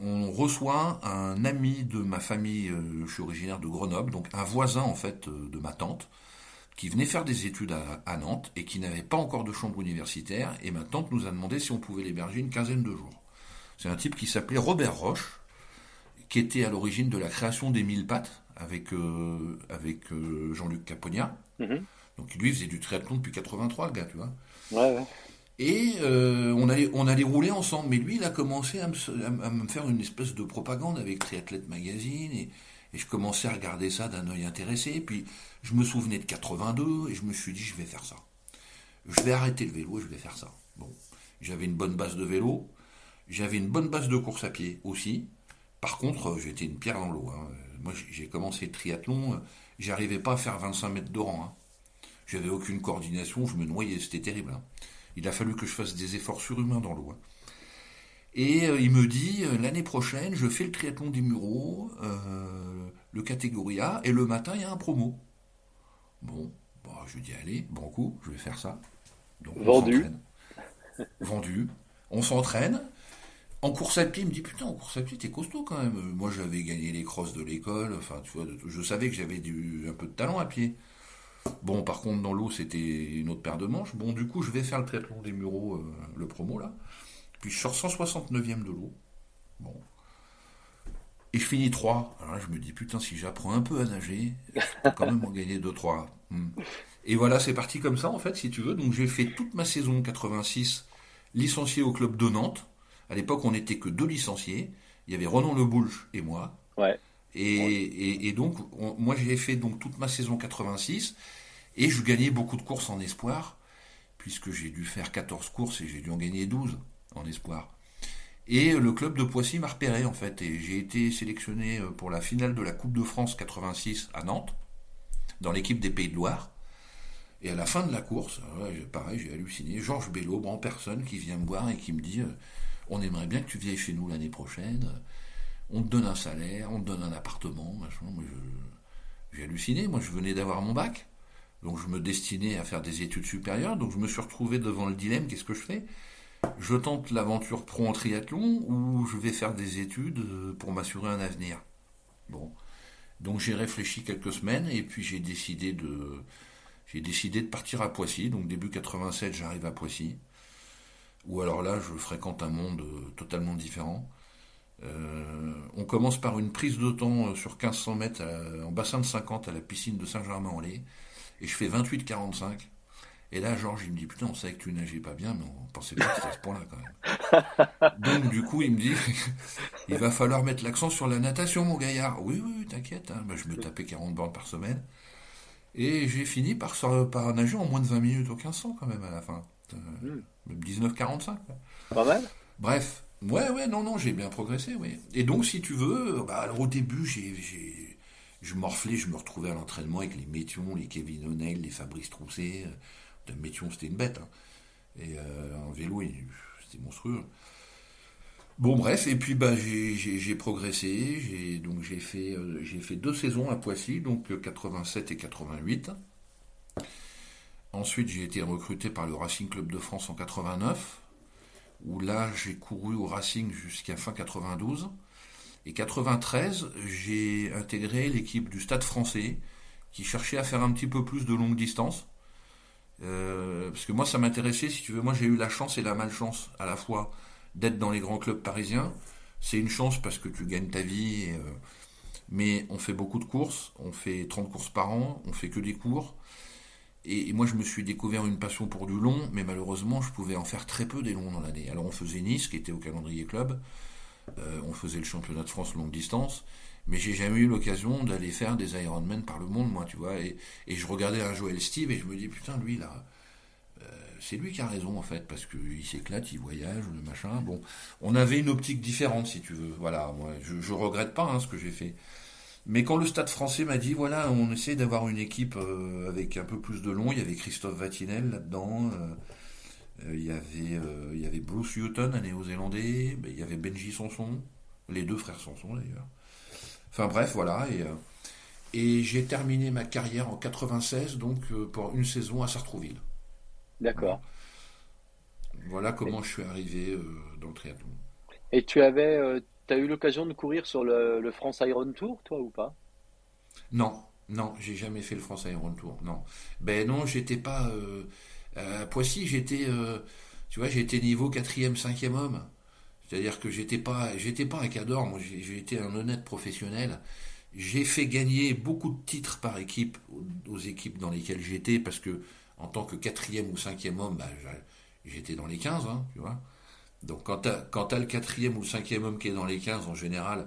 on reçoit un ami de ma famille, je suis originaire de Grenoble, donc un voisin en fait de ma tante, qui venait faire des études à, Nantes et qui n'avait pas encore de chambre universitaire. Et ma tante nous a demandé si on pouvait l'héberger une quinzaine de jours. C'est un type qui s'appelait Robert Roche, qui était à l'origine de la création des mille pattes avec, euh, avec euh, Jean-Luc Caponia. Mhm. Donc lui faisait du triathlon depuis 83, le gars, tu vois. Ouais, ouais. Et euh, on, allait, on allait rouler ensemble. Mais lui, il a commencé à me, à me faire une espèce de propagande avec Triathlète Magazine. Et, et je commençais à regarder ça d'un œil intéressé. Et puis, je me souvenais de 82 et je me suis dit, je vais faire ça. Je vais arrêter le vélo et je vais faire ça. Bon, j'avais une bonne base de vélo, j'avais une bonne base de course à pied aussi. Par contre, euh, j'étais une pierre dans l'eau. Hein. Moi, j'ai commencé le triathlon, euh, j'arrivais pas à faire 25 mètres de rang. Hein. J'avais aucune coordination, je me noyais, c'était terrible. Hein. Il a fallu que je fasse des efforts surhumains dans l'eau. Et euh, il me dit, l'année prochaine, je fais le triathlon des Mureaux, le catégorie A, et le matin, il y a un promo. Bon, bah, je dis allez, bon coup, je vais faire ça. Donc, Vendu. Vendu. On s'entraîne. En course à pied, il me dit putain, en course à pied, t'es costaud quand même. Moi, j'avais gagné les crosses de l'école. Enfin, tu vois, je savais que j'avais un peu de talent à pied. Bon, par contre, dans l'eau, c'était une autre paire de manches. Bon, du coup, je vais faire le triathlon des Mureaux, euh, le promo là. Puis je sors 169e de l'eau. Bon, et je finis 3. Alors là, je me dis, putain, si j'apprends un peu à nager, je peux quand même en gagner 2-3. Hmm. Et voilà, c'est parti comme ça, en fait, si tu veux. Donc j'ai fait toute ma saison 86 licencié au club de Nantes. À l'époque, on n'était que deux licenciés. Il y avait Renan Leboulch et moi. Ouais. Et, et, donc, moi, j'ai fait donc toute ma saison 86 et je gagnais beaucoup de courses en espoir, puisque j'ai dû faire 14 courses et j'ai dû en gagner 12 en espoir. Et le club de Poissy m'a repéré en fait. Et j'ai été sélectionné euh, pour la finale de la Coupe de France 86 à Nantes, dans l'équipe des Pays de Loire. Et à la fin de la course, pareil, j'ai halluciné. Georges Bello, en personne, qui vient me voir et qui me dit euh, On aimerait bien que tu viennes chez nous l'année prochaine. On te donne un salaire, on te donne un appartement. J'ai halluciné. Moi, je venais d'avoir mon bac. Donc, je me destinais à faire des études supérieures. Donc, je me suis retrouvé devant le dilemme qu'est-ce que je fais? Je tente l'aventure pro en triathlon ou je vais faire des études euh, pour m'assurer un avenir. Bon. Donc j'ai réfléchi quelques semaines et puis j'ai décidé de partir à Poissy. Donc début 87, j'arrive à Poissy. Ou alors là, je fréquente un monde euh, totalement différent. on commence par une prise de temps sur 1500 mètres en bassin de 50 à la piscine de Saint-Germain-en-Laye. Et je fais 28-45. Et là, Georges, il me dit, putain, on savait que tu nageais pas bien, mais on pensait pas que c'était à ce point-là quand même. Donc, du coup, il me dit, il va falloir mettre l'accent sur la natation, mon gaillard. Oui, oui, t'inquiète, hein. bah, je me tapais 40 bornes par semaine. Et j'ai fini par, par nager en moins de 20 minutes au 1500 quand même à la fin. Euh, 19,45. Pas mal. Bref, ouais, ouais, non, non, j'ai bien progressé, oui. Et donc, si tu veux, bah, alors, au début, j'ai, je morflais, je me retrouvais à l'entraînement avec les Métions, les Kevin O'Neill, les Fabrice Trousset. Métion, c'était une bête. Hein. Et euh, en vélo, c'était monstrueux. Bon, bref, et puis bah, j'ai progressé. J'ai donc j'ai fait, euh, fait deux saisons à Poissy, donc 87 euh, et 88. Ensuite, j'ai été recruté par le Racing Club de France en 89, où là, j'ai couru au Racing jusqu'à fin 92. Et 93, j'ai intégré l'équipe du Stade français, qui cherchait à faire un petit peu plus de longue distance. Euh, parce que moi, ça m'intéressait, si tu veux. Moi, j'ai eu la chance et la malchance à la fois d'être dans les grands clubs parisiens. C'est une chance parce que tu gagnes ta vie, euh, mais on fait beaucoup de courses. On fait 30 courses par an, on fait que des cours. Et, moi, je me suis découvert une passion pour du long, mais malheureusement, je pouvais en faire très peu des longs dans l'année. Alors, on faisait Nice, qui était au calendrier club. Euh, on faisait le championnat de France longue distance mais j'ai jamais eu l'occasion d'aller faire des Ironman par le monde, moi, tu vois. Et, je regardais un Joel Steve et je me dis, putain, lui, là, euh, c'est lui qui a raison, en fait, parce qu'il s'éclate, il voyage, le machin. Bon, on avait une optique différente, si tu veux. Voilà, moi, je, je regrette pas hein, ce que j'ai fait. Mais quand le Stade français m'a dit, voilà, on essaie d'avoir une équipe euh, avec un peu plus de long, il y avait Christophe Vatinel là-dedans. Euh, il, y avait, il y avait Bruce Hutton, un néo-zélandais, il y avait Benji Sanson, les deux frères Sanson d'ailleurs. Enfin bref, voilà. Et, euh, et j'ai terminé ma carrière en 96, donc euh, pour une saison à Sartrouville. D'accord. Voilà, comment je suis arrivé euh, dans le triathlon. Et tu avais, as eu l'occasion de courir sur le, France Iron Tour, toi ou pas? Non, non, j'ai jamais fait le France Iron Tour. Non, ben non, j'étais pas à Poissy, j'étais, tu vois, j'étais niveau 4e, 5e homme. C'est-à-dire que j'étais pas, j'étais pas un cadre, moi j'ai été un honnête professionnel. J'ai fait gagner beaucoup de titres par équipe aux, équipes dans lesquelles j'étais, parce que en tant que quatrième ou cinquième homme, bah, j'étais dans les 15, hein, tu vois. Donc quand tu as, le quatrième ou cinquième homme qui est dans les 15, en général,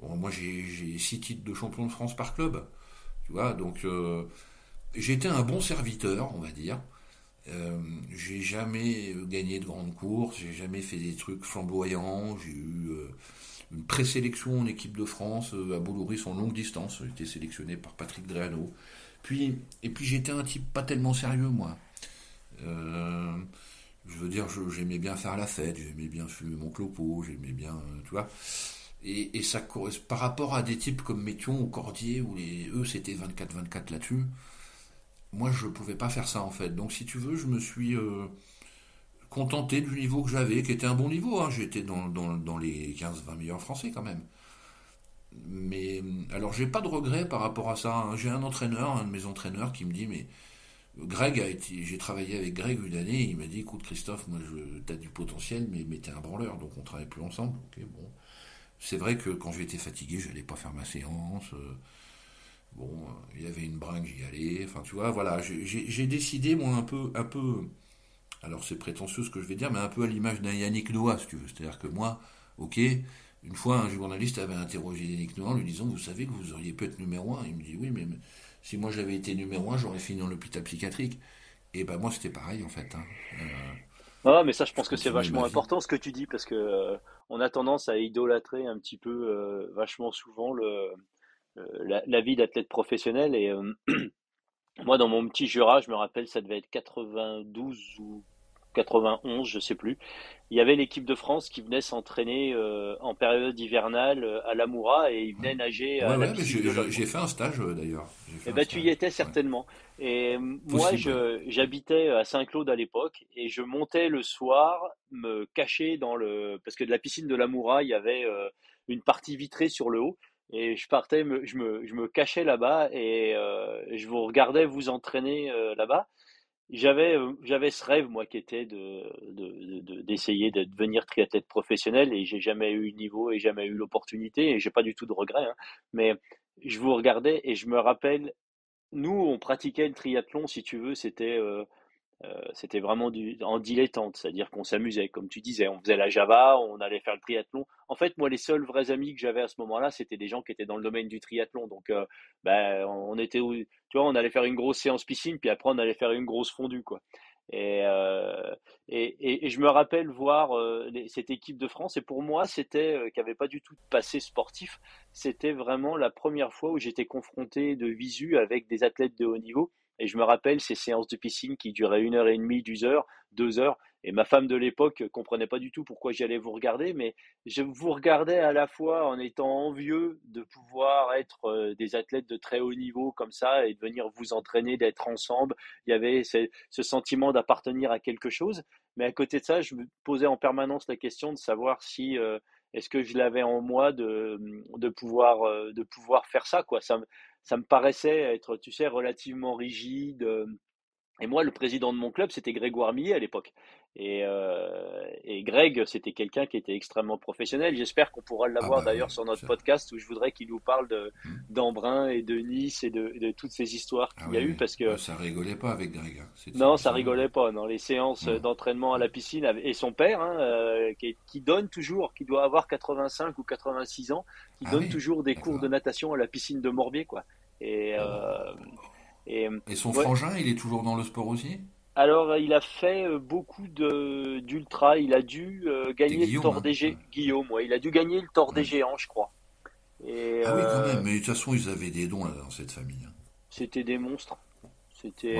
bon, moi j'ai six titres de champion de France par club, tu vois. Donc euh, j'étais un bon serviteur, on va dire. Euh, j'ai jamais gagné de grandes courses, j'ai jamais fait des trucs flamboyants, j'ai eu euh, une présélection en équipe de France euh, à Boulouris en longue distance, j'ai été sélectionné par Patrick Dreano. Puis, et puis j'étais un type pas tellement sérieux moi. je veux dire, j'aimais bien faire la fête, j'aimais bien fumer mon clopo, j'aimais bien, tu vois. Et, ça par rapport à des types comme Métion ou Cordier, où eux c'était 24-24 là-dessus, moi, je ne pouvais pas faire ça en fait. Donc, si tu veux, je me suis euh, contenté du niveau que j'avais, qui était un bon niveau. Hein. J'étais dans, les 15-20 meilleurs français quand même. Mais alors, j'ai pas de regrets par rapport à ça. Hein. J'ai un entraîneur, un de mes entraîneurs, qui me dit Mais Greg a été. J'ai travaillé avec Greg une année. Il m'a dit Écoute, Christophe, moi, tu as du potentiel, mais, mais t'es un branleur, donc on travaille plus ensemble. bon. C'est vrai que quand j'étais fatigué, je n'allais pas faire ma séance. Euh, Bon, euh, il y avait une bringue, j'y allais. Enfin, tu vois, voilà, j'ai décidé, moi, un peu, un peu, alors c'est prétentieux ce que je vais dire, mais un peu à l'image d'un Yannick Noah, si tu veux. C'est-à-dire que moi, ok, une fois, un journaliste avait interrogé Yannick Noah en lui disant, vous savez que vous auriez pu être numéro un. Il me dit, oui, mais, si moi j'avais été numéro un, j'aurais fini dans l'hôpital psychiatrique. Et ben moi, c'était pareil, en fait. Hein. Euh, ah, mais ça, je pense que c'est vachement important ce que tu dis, parce que euh, on a tendance à idolâtrer un petit peu, vachement souvent, le, euh, la, vie d'athlète professionnel. Et euh, moi, dans mon petit Jura, je me rappelle, ça devait être 92 ou 91, je sais plus. Il y avait l'équipe de France qui venait s'entraîner euh, en période hivernale à l'Amoura et ils venaient nager. Ouais, ouais, j'ai fait un stage d'ailleurs. Eh ben, tu y étais certainement. Et moi, j'habitais à Saint-Claude à l'époque et je montais le soir, me cacher dans le. Parce que de la piscine de l'Amoura, il y avait une partie vitrée sur le haut. Et je partais, je, me, je me cachais là-bas et euh, je vous regardais vous entraîner euh, là-bas. j'avais euh, j'avais ce rêve moi qui était de d'essayer de, devenir triathlète professionnel et j'ai jamais eu le niveau et jamais eu l'opportunité et j'ai pas du tout de regrets hein. mais je vous regardais et je me rappelle nous on pratiquait le triathlon si tu veux c'était c'était vraiment en dilettante, c'est-à-dire qu'on s'amusait, comme tu disais, on faisait la Java, on allait faire le triathlon. En fait, moi, les seuls vrais amis que j'avais à ce moment-là, c'était des gens qui étaient dans le domaine du triathlon. Donc, euh, ben, on était, tu vois, on allait faire une grosse séance piscine, puis après, on allait faire une grosse fondue, quoi. Et, euh, et, et, je me rappelle voir cette équipe de France, et pour moi, c'était, qui n'avait pas du tout de passé sportif, c'était vraiment la première fois où j'étais confronté de visu avec des athlètes de haut niveau et je me rappelle ces séances de piscine qui duraient une heure et demie, deux heures, deux heures. Et ma femme de l'époque comprenait pas du tout pourquoi j'allais vous regarder, mais je vous regardais à la fois en étant envieux de pouvoir être euh, des athlètes de très haut niveau comme ça et de venir vous entraîner, d'être ensemble. Il y avait ce, sentiment d'appartenir à quelque chose. Mais à côté de ça, je me posais en permanence la question de savoir si euh, est-ce que je l'avais en moi de, de pouvoir euh, de pouvoir faire ça quoi. Ça, ça me paraissait être, tu sais, relativement rigide. Euh, et moi, le président de mon club, c'était Grégoire Millet à l'époque. Et, euh, et, Greg, c'était quelqu'un qui était extrêmement professionnel. J'espère qu'on pourra l'avoir ah bah d'ailleurs sur notre podcast où je voudrais qu'il nous parle hmm. d'Embrun et de Nice et de, de toutes ces histoires qu'il ah y a eu parce que ça rigolait pas avec Greg. Hein. Non, ça rigolait pas. Non, les séances d'entraînement à la piscine et son père, hein, euh, qui, qui, donne toujours, qui doit avoir 85 ou 86 ans, qui ah donne toujours des cours de natation à la piscine de Morbier, quoi. Et, euh, et, son frangin, il est toujours dans le sport aussi? Alors, il a fait euh, beaucoup d'ultra. Il a dû euh, gagner le Tour des Géants. Guillaume, Il a dû gagner le Tour des Géants, je crois. Et, ah oui, quand même. Mais de toute façon, ils avaient des dons là, dans cette famille. Hein. C'était des monstres. C'était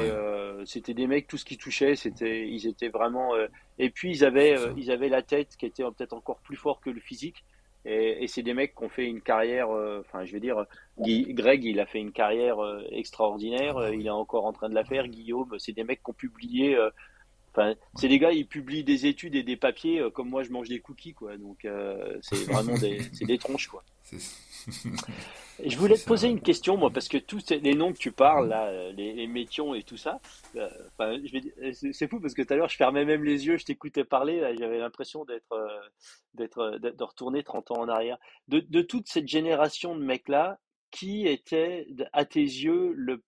c'était des mecs, tout ce qui touchait, c'était, ils étaient vraiment. et puis, ils avaient, ils avaient la tête qui était peut-être encore plus fort que le physique. Et, et c'est des mecs qui ont fait une carrière, euh, enfin je veux dire, Greg il a fait une carrière euh, extraordinaire, euh, il est encore en train de la faire, Guillaume, c'est des mecs qui ont publié, enfin c'est des gars, ils publient des études et des papiers comme moi je mange des cookies quoi, donc c'est vraiment des, c'est des tronches quoi. je voulais te poser une question, moi, parce que tous les noms que tu parles, là, euh, les, les métions et tout ça, euh, c'est fou parce que tout à l'heure, je fermais même les yeux, je t'écoutais parler, j'avais l'impression d'être, euh, d'être, de retourner 30 ans en arrière. De, de toute cette génération de mecs-là, qui était, à tes yeux, le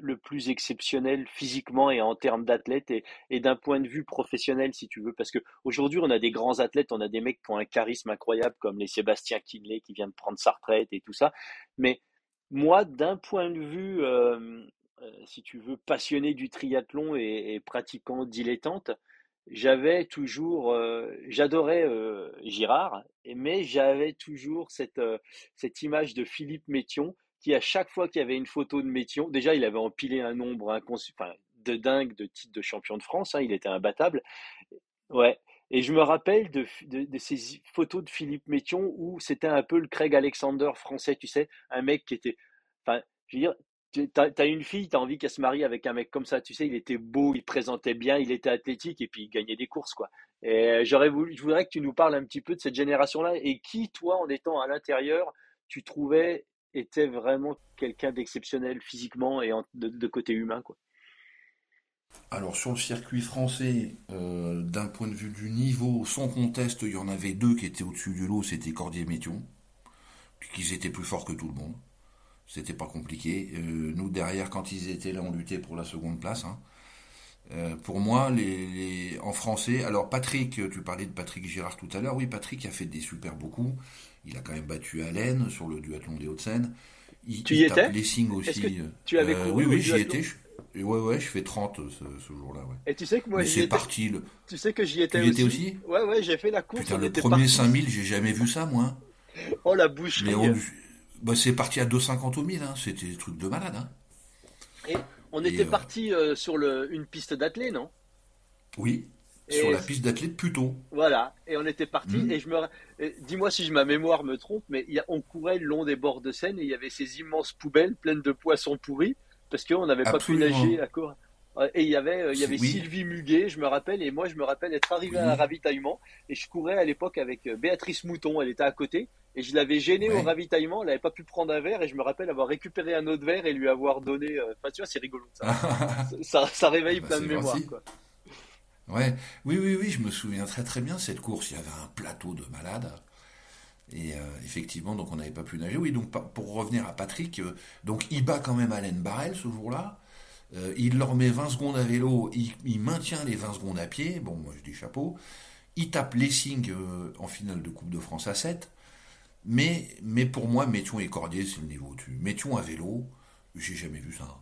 le, plus exceptionnel physiquement et en termes d'athlètes et, d'un point de vue professionnel, si tu veux. Parce qu'aujourd'hui, on a des grands athlètes, on a des mecs qui ont un charisme incroyable, comme les Sébastien Kinley qui vient de prendre sa retraite et tout ça. Mais moi, d'un point de vue, euh, euh, si tu veux, passionné du triathlon et, pratiquant dilettante, j'avais toujours, euh, j'adorais Girard, mais j'avais toujours cette, cette image de Philippe Métion à chaque fois qu'il y avait une photo de Métion, déjà, il avait empilé un nombre de dingue de titres de champion de France, hein, il était imbattable. Ouais. Et je me rappelle de, ces photos de Philippe Métion où c'était un peu le Craig Alexander français, tu sais, un mec qui était. Enfin, je veux dire, tu as, une fille, tu as envie qu'elle se marie avec un mec comme ça, tu sais, il était beau, il présentait bien, il était athlétique et puis il gagnait des courses, quoi. Et j'aurais voulu, je voudrais que tu nous parles un petit peu de cette génération-là et qui, toi, en étant à l'intérieur, tu trouvais était vraiment quelqu'un d'exceptionnel physiquement et de, côté humain. Quoi. Alors sur le circuit français, euh, d'un point de vue du niveau, sans conteste, il y en avait deux qui étaient au-dessus du lot, c'était Cordier et Métion, qu'ils étaient plus forts que tout le monde. C'était pas compliqué. Euh, nous derrière, quand ils étaient là, on luttait pour la seconde place. Hein. Euh, pour moi, en français, alors Patrick, tu parlais de Patrick Girard tout à l'heure, oui, Patrick a fait des super beaucoup. Il a quand même battu Allen sur le duathlon des Hauts-de-Seine. tu y étais Lessing aussi. tu avais euh, Oui, oui, j'y étais. Ouais, ouais, je fais 30 ce, jour-là. Ouais. Et tu sais que moi, c'est parti. Le... Tu sais que j'y étais tu aussi. étais aussi Ouais, ouais, j'ai fait la course. Putain, le premier 5000, j'ai jamais vu ça, moi. Oh, la bouche. Bah, c'est parti à 2,50 au 1000, hein. c'était des trucs de malade. Hein. Et on était euh, parti euh, sur le, une piste d'athlée, non? Oui sur la piste d'athlète plutôt. Voilà, et on était parti. Hmm. Et je me, dis-moi si ma mémoire me trompe, mais on courait le long des bords de Seine et il y avait ces immenses poubelles pleines de poissons pourris parce qu'on n'avait pas pu nager à court. Et il y avait, euh, il y avait Sylvie Muguet, je me rappelle, et moi je me rappelle être arrivé à un ravitaillement et je courais à l'époque avec euh, Béatrice Mouton, elle était à côté et je l'avais gêné au ravitaillement. Elle n'avait pas pu prendre un verre et je me rappelle avoir récupéré un autre verre et lui avoir donné. Euh, enfin, tu vois, c'est rigolo ça. ça, réveille bah, plein de mémoires. Quoi. Ouais, oui, oui, oui, je me souviens très très bien cette course. Il y avait un plateau de malades. Et euh, effectivement, donc on n'avait pas pu nager. Oui, donc pour revenir à Patrick, euh, donc il bat quand même Alain Barrel ce jour-là. il leur met 20 secondes à vélo, il, il, maintient les 20 secondes à pied. Bon, moi je dis chapeau. Il tape Lessing en finale de Coupe de France à 7. Mais, mais pour moi, Métion et Cordier, c'est le niveau au-dessus. Métion à vélo, j'ai jamais vu ça.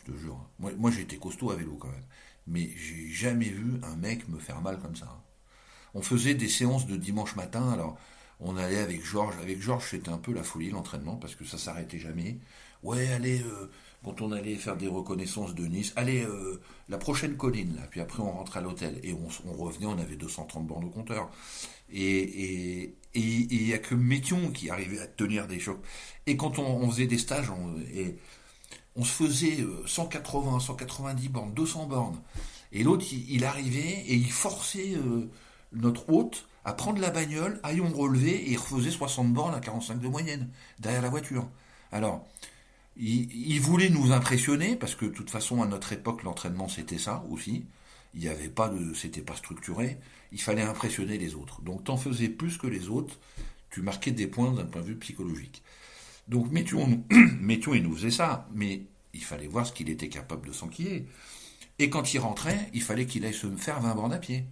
Je te jure. Moi, moi j'étais costaud à vélo quand même. Mais j'ai jamais vu un mec me faire mal comme ça. On faisait des séances de dimanche matin, alors on allait avec Georges. Avec Georges, c'était un peu la folie, l'entraînement, parce que ça s'arrêtait jamais. Ouais, allez, euh, quand on allait faire des reconnaissances de Nice, allez, euh, la prochaine colline, là. Puis après, on rentrait à l'hôtel. Et on, revenait, on avait 230 bornes au compteur. Et il n'y a que Métion qui arrivait à tenir des chocs. Et quand on, faisait des stages, on, on se faisait 180, euh, 190 bornes, 200 bornes. Et l'autre, il, arrivait et il forçait euh, notre hôte à prendre la bagnole, à relever, et il refaisait 60 bornes à 45 de moyenne, derrière la voiture. Alors, il, il voulait nous impressionner, parce que de toute façon, à notre époque, l'entraînement, c'était ça aussi. Il n'y avait pas de, c'était pas structuré. Il fallait impressionner les autres. Donc, t'en faisais plus que les autres. Tu marquais des points d'un point de vue psychologique. Donc, Métion, il nous faisait ça. Mais il fallait voir ce qu'il était capable de s'enquiller. Et quand il rentrait, il fallait qu'il aille se faire 20 bornes à pied.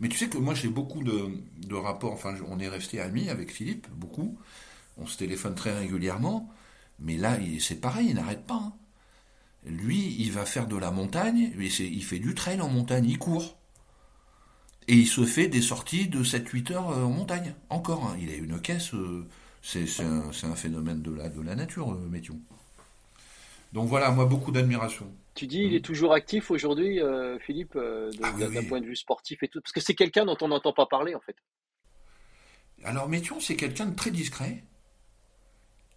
Mais tu sais que moi, j'ai beaucoup de, de rapports. Enfin, on est resté amis avec Philippe, beaucoup. On se téléphone très régulièrement. Mais là, c'est pareil, il n'arrête pas. Hein. Lui, il va faire de la montagne, il fait du trail en montagne, il court. Et il se fait des sorties de 7-8 heures euh, en montagne, encore. Hein. Il a une caisse, euh, c'est un, phénomène de la, de la nature, euh, Métion. Donc voilà, moi, beaucoup d'admiration. Tu dis, il est toujours actif aujourd'hui, Philippe, ah d'un point de vue sportif et tout, parce que c'est quelqu'un dont on n'entend pas parler, en fait. Alors, Métion, c'est quelqu'un de très discret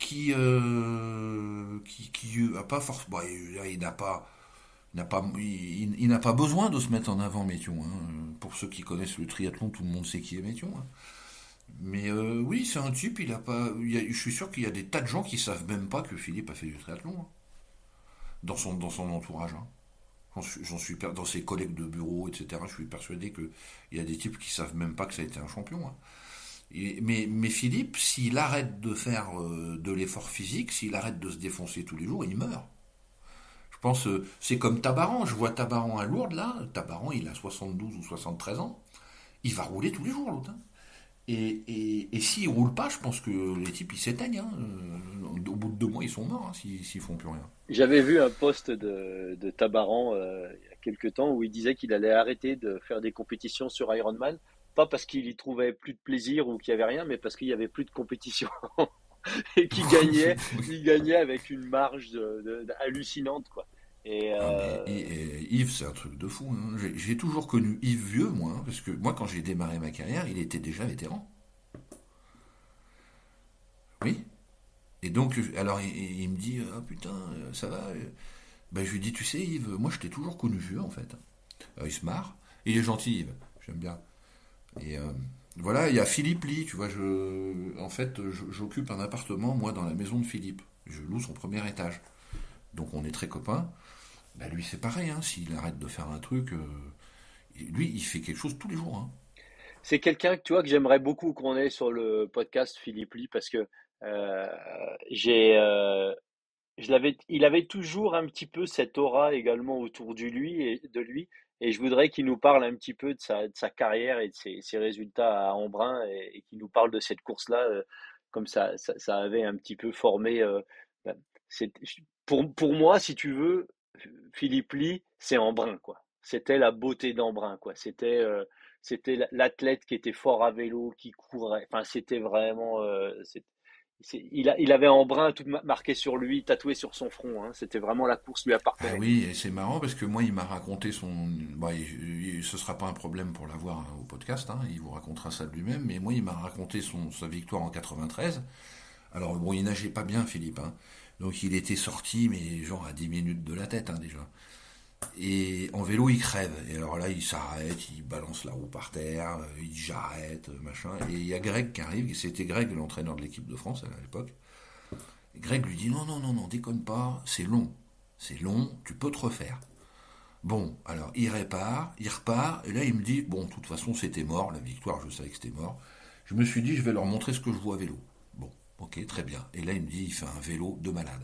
qui, euh, qui, qui a pas force, bah, il n'a pas, n'a pas, il, n'a pas besoin de se mettre en avant Métion. Hein. Pour ceux qui connaissent le triathlon, tout le monde sait qui est Métion. Hein. Mais euh, oui, c'est un type. Il a pas, je suis sûr qu'il y a des tas de gens qui savent même pas que Philippe a fait du triathlon hein. dans son dans son entourage. J'en suis, dans ses collègues de bureau, etc. Je suis persuadé qu'il y a des types qui savent même pas que ça a été un champion mais, mais, Philippe, s'il arrête de faire euh, de l'effort physique, s'il arrête de se défoncer tous les jours, il meurt. Je pense, euh, c'est comme Tabaran. Je vois Tabaran à Lourdes, là. Tabaran, il a 72 ou 73 ans. Il va rouler tous les jours, l'autre. Hein. Et, et, et s'il ne roule pas, je pense que les types, ils s'éteignent. Hein. Euh, au bout de deux mois, ils sont morts hein, s'ils ne font plus rien. J'avais vu un post de, de Tabaran il y a quelques temps où il disait qu'il allait arrêter de faire des compétitions sur Ironman pas parce qu'il y trouvait plus de plaisir ou qu'il y avait rien, mais parce qu'il y avait plus de compétition et qu'il gagnait, il gagnait avec une marge hallucinante quoi. Et, ah, euh, Yves, c'est un truc de fou. Hein. J'ai toujours connu Yves vieux, moi, hein, parce que moi, quand j'ai démarré ma carrière, il était déjà vétéran. Oui. Et donc, alors, il, me dit, ah putain, ça va. Ben, je lui dis, tu sais, Yves, moi, je t'ai toujours connu vieux, en fait. il se marre. Il est gentil, Yves. J'aime bien. Et euh, voilà, il y a Philippe Lee, tu vois, je, en fait, j'occupe un appartement, moi, dans la maison de Philippe. Je loue son premier étage. Donc on est très copains. Bah, lui, c'est pareil, hein, s'il arrête de faire un truc, euh, lui, il fait quelque chose tous les jours. Hein. C'est quelqu'un que tu vois que j'aimerais beaucoup qu'on ait sur le podcast Philippe Lee parce que euh, j'ai, je l'avais, il avait toujours un petit peu cette aura également autour de lui et de lui et je voudrais qu'il nous parle un petit peu de sa, carrière et de ses, résultats à Embrun et, qu'il nous parle de cette course-là, euh, comme ça, ça, avait un petit peu formé. Euh, ben, pour, pour moi, si tu veux, Philippe Lee, c'est Embrun, quoi. C'était la beauté d'Embrun, quoi. C'était euh, c'était l'athlète qui était fort à vélo, qui courait. Enfin, c'était vraiment. Euh, il, a, il avait Embrun tout marqué sur lui, tatoué sur son front. Hein. C'était vraiment la course lui appartenait. Ah oui, et c'est marrant parce que moi, il m'a raconté son. Bah, il, ce sera pas un problème pour l'avoir hein, au podcast. Hein. il vous racontera ça de lui-même. Mais moi, il m'a raconté son, sa victoire en 93. Alors bon, il nageait pas bien, Philippe. Hein. Donc il était sorti, mais genre à 10 minutes de la tête déjà. Et en vélo, il crève. Et alors là, il s'arrête, il balance la roue par terre, il dit j'arrête, machin. Et il y a Greg qui arrive, c'était Greg, l'entraîneur de l'équipe de France à l'époque. Greg lui dit non, non, non, non, déconne pas, c'est long. C'est long, tu peux te refaire. Bon, alors il répare, il repart, et là il me dit, bon, de toute façon c'était mort, la victoire, je savais que c'était mort. Je me suis dit, je vais leur montrer ce que je vois à vélo. Très bien. Et là il me dit, il fait un vélo de malade.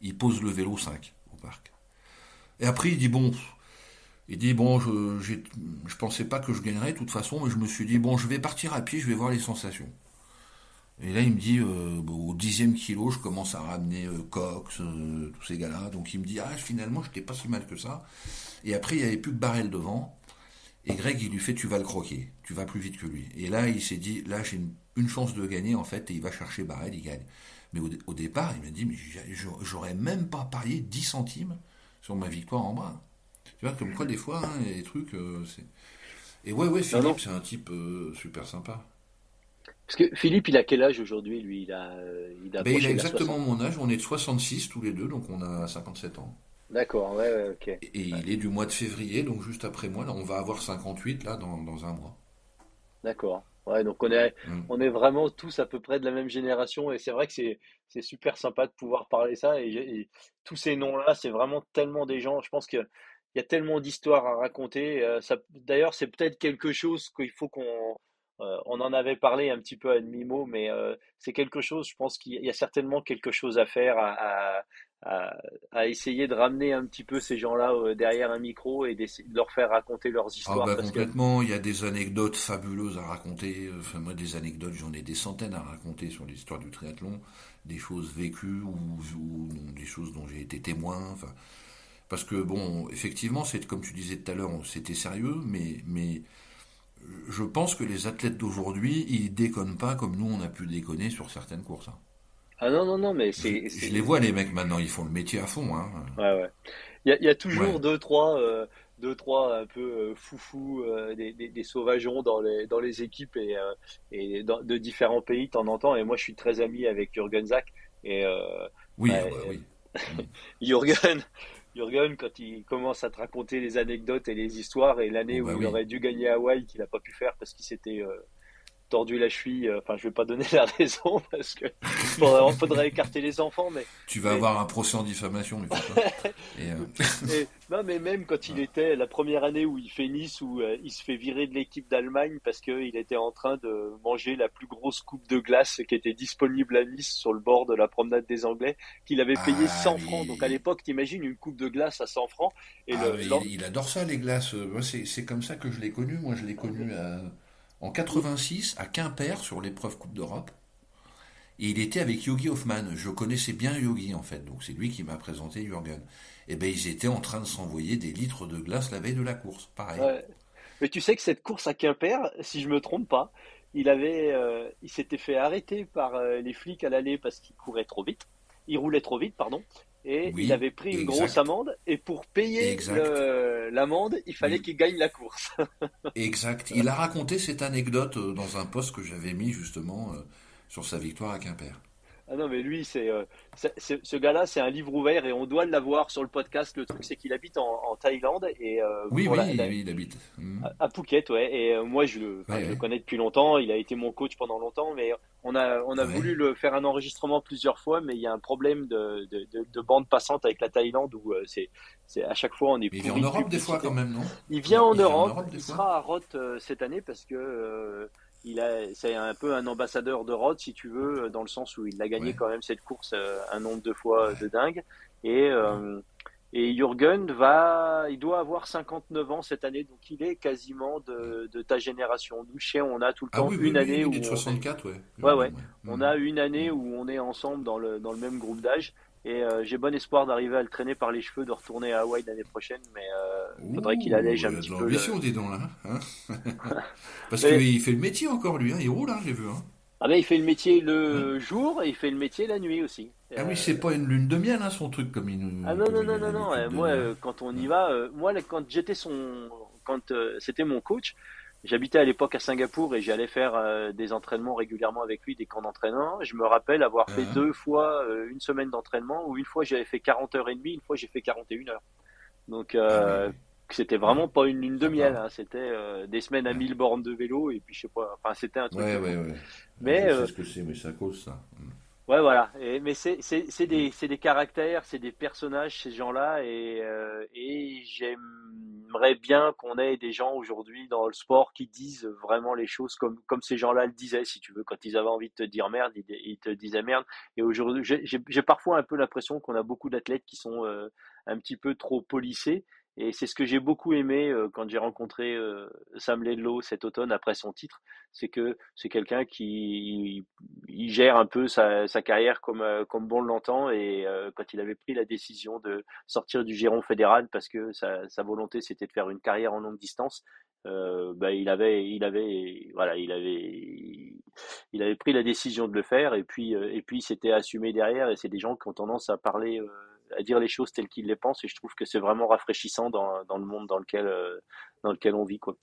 Il pose le vélo 5 au parc. Et après il dit, bon, il dit, bon, je, je pensais pas que je gagnerais de toute façon, mais je me suis dit, bon, je vais partir à pied, je vais voir les sensations. Et là, il me dit, euh, au dixième kilo, je commence à ramener euh, Cox, euh, tous ces gars-là. Donc il me dit, ah, finalement, je n'étais pas si mal que ça. Et après, il n'y avait plus que Barrel devant. Et Greg, il lui fait, tu vas le croquer, tu vas plus vite que lui. Et là, il s'est dit, là, j'ai une, chance de gagner, en fait, et il va chercher Barrel, il gagne. Mais au, départ, il m'a dit, mais j'aurais même pas parié 10 centimes sur ma victoire en bras. Tu vois, comme quoi, des fois, hein, les trucs, c'est... Et ouais, ouais, Philippe, c'est un type super sympa. Parce que Philippe, il a quel âge aujourd'hui, lui? Il a, il a, ben, il a exactement mon âge. On est de 66 tous les deux, donc on a 57 ans. D'accord, ouais, ouais, ok. Et, il est du mois de février, donc juste après moi. Là, on va avoir 58 là dans, dans un mois. D'accord. Ouais, donc on est, mm. on est vraiment tous à peu près de la même génération et c'est vrai que c'est, c'est super sympa de pouvoir parler ça et, tous ces noms-là, c'est vraiment tellement des gens. Je pense qu'il y a tellement d'histoires à raconter. Euh, ça, d'ailleurs, c'est peut-être quelque chose qu'il faut qu'on euh, on en avait parlé un petit peu à demi-mot, mais euh, c'est quelque chose, je pense qu'il y a certainement quelque chose à faire, à, essayer de ramener un petit peu ces gens-là euh, derrière un micro et de leur faire raconter leurs ah histoires. bah, complètement, il y a des anecdotes fabuleuses à raconter. Enfin, moi, des anecdotes, j'en ai des centaines à raconter sur l'histoire du triathlon, des choses vécues ou, des choses dont j'ai été témoin. Enfin, parce que, bon, effectivement, c'est comme tu disais tout à l'heure, c'était sérieux, mais. mais je pense que les athlètes d'aujourd'hui, ils déconnent pas comme nous on a pu déconner sur certaines courses. Hein. Ah non, non, non, mais c'est. Je, les vois, les mecs, maintenant, ils font le métier à fond. Hein. Ouais, ouais. Il y a, toujours deux, trois, euh, deux, trois un peu euh, foufou, euh, des, des, sauvageons dans les, dans les équipes et, et de différents pays de temps en temps. Et moi, je suis très ami avec Jürgen Zach. Et, oui, bah, oui. Jürgen, Jürgen, quand il commence à te raconter les anecdotes et les histoires, et l'année oh, où bah il aurait dû gagner Hawaï, qu'il n'a pas pu faire parce qu'il s'était euh, tordu la cheville. Euh, enfin, je vais pas donner la raison parce que faudrait, faudrait écarter les enfants, mais tu vas avoir un procès en diffamation. et, euh... non, mais même quand il était la première année où il fait Nice, où euh, il se fait virer de l'équipe d'Allemagne parce qu'il était en train de manger la plus grosse coupe de glace qui était disponible à Nice sur le bord de la promenade des Anglais, qu'il avait payé 100 ah, francs. Donc à l'époque, t'imagines une coupe de glace à 100 francs. Et ah, il, adore ça les glaces. C'est comme ça que je l'ai connu. Moi, je l'ai connu à en 86 à Quimper sur l'épreuve Coupe d'Europe. Il était avec Yogi Hoffman. Je connaissais bien Yogi en fait, donc c'est lui qui m'a présenté Jürgen. Et eh ben ils étaient en train de s'envoyer des litres de glace la veille de la course, pareil. Mais tu sais que cette course à Quimper, si je me trompe pas, il avait, euh, il s'était fait arrêter par euh, les flics à l'aller parce qu'il courait trop vite. Il roulait trop vite, pardon et il avait pris une grosse amende et pour payer l'amende, il fallait qu'il gagne la course. exact. Il a raconté cette anecdote euh, dans un post que j'avais mis justement euh, sur sa victoire à Quimper. Ah non, mais lui, c'est, euh, ce gars-là, c'est un livre ouvert et on doit l'avoir sur le podcast. Le truc, c'est qu'il habite en, Thaïlande. Et, euh, oui, oui, il habite. Hmm. À, Phuket, ouais. Et euh, moi, je le, le, connais depuis longtemps. Il a été mon coach pendant longtemps. Mais on a, on a voulu le faire un enregistrement plusieurs fois. Mais il y a un problème de, de, de, bande passante avec la Thaïlande où c'est, c'est à chaque fois on est. il vient en Europe des fois quand même, non? Il vient en Europe. il sera à Roth cette année parce que il a, c'est un peu un ambassadeur de Rhodes, si tu veux, dans le sens où il a gagné quand même cette course euh, un nombre de fois de dingue. Et, euh, et Jürgen va, il doit avoir 59 ans cette année, donc il est quasiment de, de ta génération. Nous, chez on a tout le ah temps une année où. Il est 64, ouais. Ouais, ouais. On a une année où on est ensemble dans le, dans le même groupe d'âge. Et euh, j'ai bon espoir d'arriver à le traîner par les cheveux, de retourner à Hawaï l'année prochaine, mais il faudrait qu'il allège un petit peu. Le... dis donc là. Hein Parce qu'il fait le métier encore lui, hein. il roule, hein, j'ai vu. Hein. Ah ben il fait le métier le jour et il fait le métier la nuit aussi. Ah oui, c'est pas une lune de miel hein, son truc comme il nous. Ah non non non non non. Moi euh, quand on y va, euh, moi quand j'étais son, quand c'était mon coach, J'habitais à l'époque à Singapour et j'allais faire euh, des entraînements régulièrement avec lui, des camps d'entraînement. Je me rappelle avoir fait deux fois euh, une semaine d'entraînement où une fois j'avais fait 40 heures et demie, une fois j'ai fait 41 heures. Donc, euh, ah c'était vraiment pas une lune de miel. Hein. C'était euh, des semaines à 1000 bornes de vélo et puis je sais pas. Enfin, c'était un truc. Ouais, ouais, ouais. Mais. Je sais ce que c'est, mais ça cause ça. Mm. Ouais, voilà. Et, mais c'est des, des caractères, c'est des personnages, ces gens-là. Et, et j'aimerais bien qu'on ait des gens aujourd'hui dans le sport qui disent vraiment les choses comme, ces gens-là le disaient, si tu veux. Quand ils avaient envie de te dire merde, ils, te disaient merde. Et aujourd'hui, j'ai parfois un peu l'impression qu'on a beaucoup d'athlètes qui sont euh, un petit peu trop polissés et c'est ce que j'ai beaucoup aimé euh, quand j'ai rencontré euh, Sam Ledlow cet automne après son titre, c'est que c'est quelqu'un qui il, gère un peu sa, sa carrière comme euh, comme bon l'entend et quand il avait pris la décision de sortir du giron fédéral parce que sa, sa volonté c'était de faire une carrière en longue distance, bah, il avait il avait voilà il avait il avait pris la décision de le faire et puis et puis c'était assumé derrière et c'est des gens qui ont tendance à parler à dire les choses telles qu'ils les pensent et je trouve que c'est vraiment rafraîchissant dans, dans, le monde dans lequel, euh, dans lequel on vit. Quoi.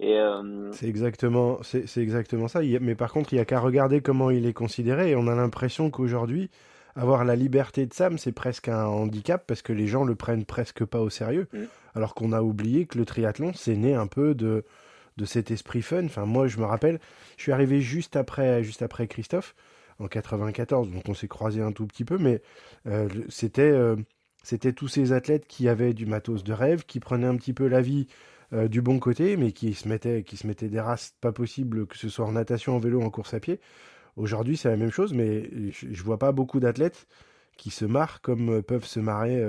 Et, euh, C'est exactement, c'est, exactement ça. mais par contre, il n'y a qu'à regarder comment il est considéré et on a l'impression qu'aujourd'hui, avoir la liberté de Sam, c'est presque un handicap parce que les gens le prennent presque pas au sérieux. Mm. Alors qu'on a oublié que le triathlon, c'est né un peu de, de cet esprit fun. Enfin, moi, je me rappelle, je suis arrivé juste après, juste après Christophe en 94, donc on s'est croisé un tout petit peu, mais euh, c'était euh, c'était tous ces athlètes qui avaient du matos de rêve, qui prenaient un petit peu la vie euh, du bon côté, mais qui se mettaient qui se mettaient des races pas possibles, que ce soit en natation, en vélo, en course à pied. Aujourd'hui, c'est la même chose, mais je, je vois pas beaucoup d'athlètes qui se marrent comme peuvent se marrer,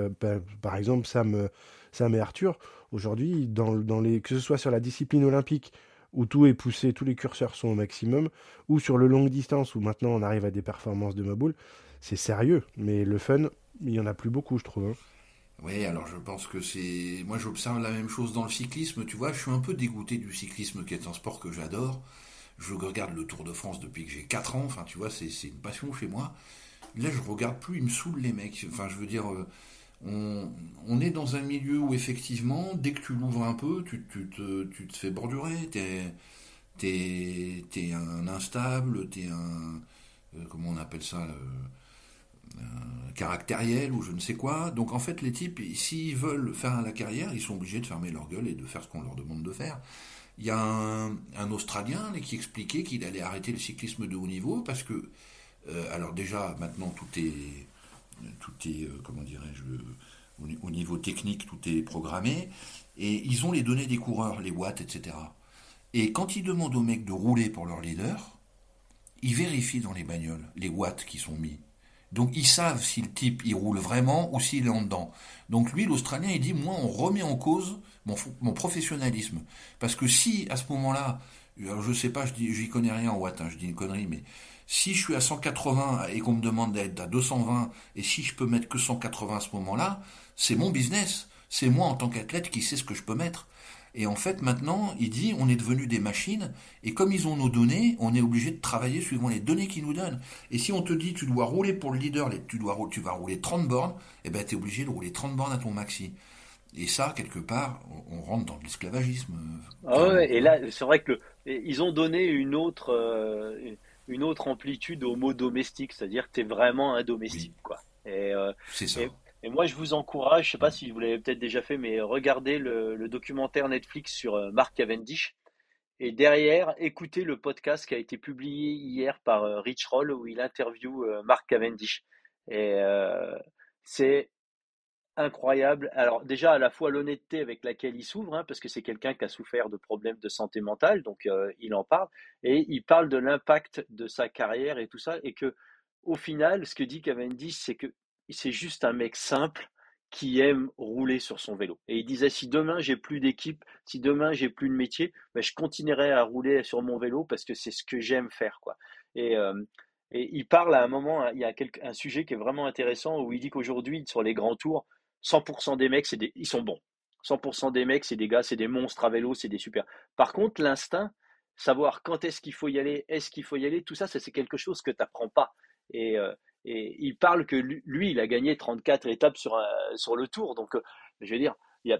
par exemple Sam, Sam et Arthur. Aujourd'hui, dans, dans les, que ce soit sur la discipline olympique où tout est poussé, tous les curseurs sont au maximum, ou sur le longue distance où maintenant on arrive à des performances de mobile, c'est sérieux. Mais le fun, il y en a plus beaucoup, je trouve. Hein. Oui, alors je pense que c'est. Moi, j'observe la même chose dans le cyclisme. Tu vois, je suis un peu dégoûté du cyclisme, qui est un sport que j'adore. Je regarde le Tour de France depuis que j'ai 4 ans. Enfin, tu vois, c'est une passion chez moi. Là, je regarde plus, ils me saoulent les mecs. Enfin, je veux dire, euh, on, est dans un milieu où effectivement, dès que tu l'ouvres un peu, tu, te, fais bordurer, t'es es, un instable, t'es un... Euh, comment on appelle ça euh, caractériel ou je ne sais quoi. Donc en fait, les types, s'ils veulent faire la carrière, ils sont obligés de fermer leur gueule et de faire ce qu'on leur demande de faire. Il y a un, Australien qui expliquait qu'il allait arrêter le cyclisme de haut niveau parce que, euh, alors déjà, maintenant tout est tout est, euh, comment dirais-je, au niveau technique, tout est programmé, et ils ont les données des coureurs, les watts, etc. Et quand ils demandent aux mecs de rouler pour leur leader, ils vérifient dans les bagnoles les watts qui sont mis. Donc ils savent si le type il roule vraiment ou s'il est en dedans. Donc lui, l'Australien, il dit moi on remet en cause mon, mon professionnalisme. Parce que si à ce moment-là, alors je sais pas, je j'y connais rien en watts, hein, je dis une connerie, mais si je suis à 180 et qu'on me demande d'être à 220, et si je peux mettre que 180 à ce moment-là, c'est mon business. C'est moi en tant qu'athlète qui sais ce que je peux mettre. Et en fait, maintenant, il dit, on est devenu des machines, et comme ils ont nos données, on est obligé de travailler suivant les données qu'ils nous donnent. Et si on te dit, tu dois rouler pour le leader, tu, dois, tu vas rouler 30 bornes, eh ben, tu es obligé de rouler 30 bornes à ton maxi. Et ça, quelque part, on, rentre dans l'esclavagisme. Ah ouais, et là, c'est vrai que ils ont donné une autre, euh, une autre amplitude au mot domestique, c'est-à-dire que tu es vraiment un domestique. Quoi. Et, euh, ça. Et, moi, je vous encourage, je sais pas si vous l'avez peut-être déjà fait, mais regardez le, documentaire Netflix sur euh, Mark Cavendish. Et derrière, écoutez le podcast qui a été publié hier par euh, Rich Roll où il interviewe Mark Cavendish. Et c'est incroyable. Alors déjà à la fois l'honnêteté avec laquelle il s'ouvre, hein, parce que c'est quelqu'un qui a souffert de problèmes de santé mentale, donc euh, il en parle, et il parle de l'impact de sa carrière et tout ça, et que au final, ce que dit Cavendish, c'est que c'est juste un mec simple qui aime rouler sur son vélo. Et il disait si demain j'ai plus d'équipe, si demain j'ai plus de métier, ben, je continuerai à rouler sur mon vélo parce que c'est ce que j'aime faire, quoi. Et euh, et il parle à un moment, il y a un sujet qui est vraiment intéressant où il dit qu'aujourd'hui, sur les grands tours, 100% des mecs, des, ils sont bons. 100% des mecs, c'est des gars, c'est des monstres à vélo, c'est des super. Par contre, l'instinct, savoir quand est-ce qu'il faut y aller, est-ce qu'il faut y aller, tout ça, c'est quelque chose que tu n'apprends pas. Et, euh, et, il parle que lui, il a gagné 34 étapes sur, euh, sur le tour. Donc, euh, je veux dire, il n'y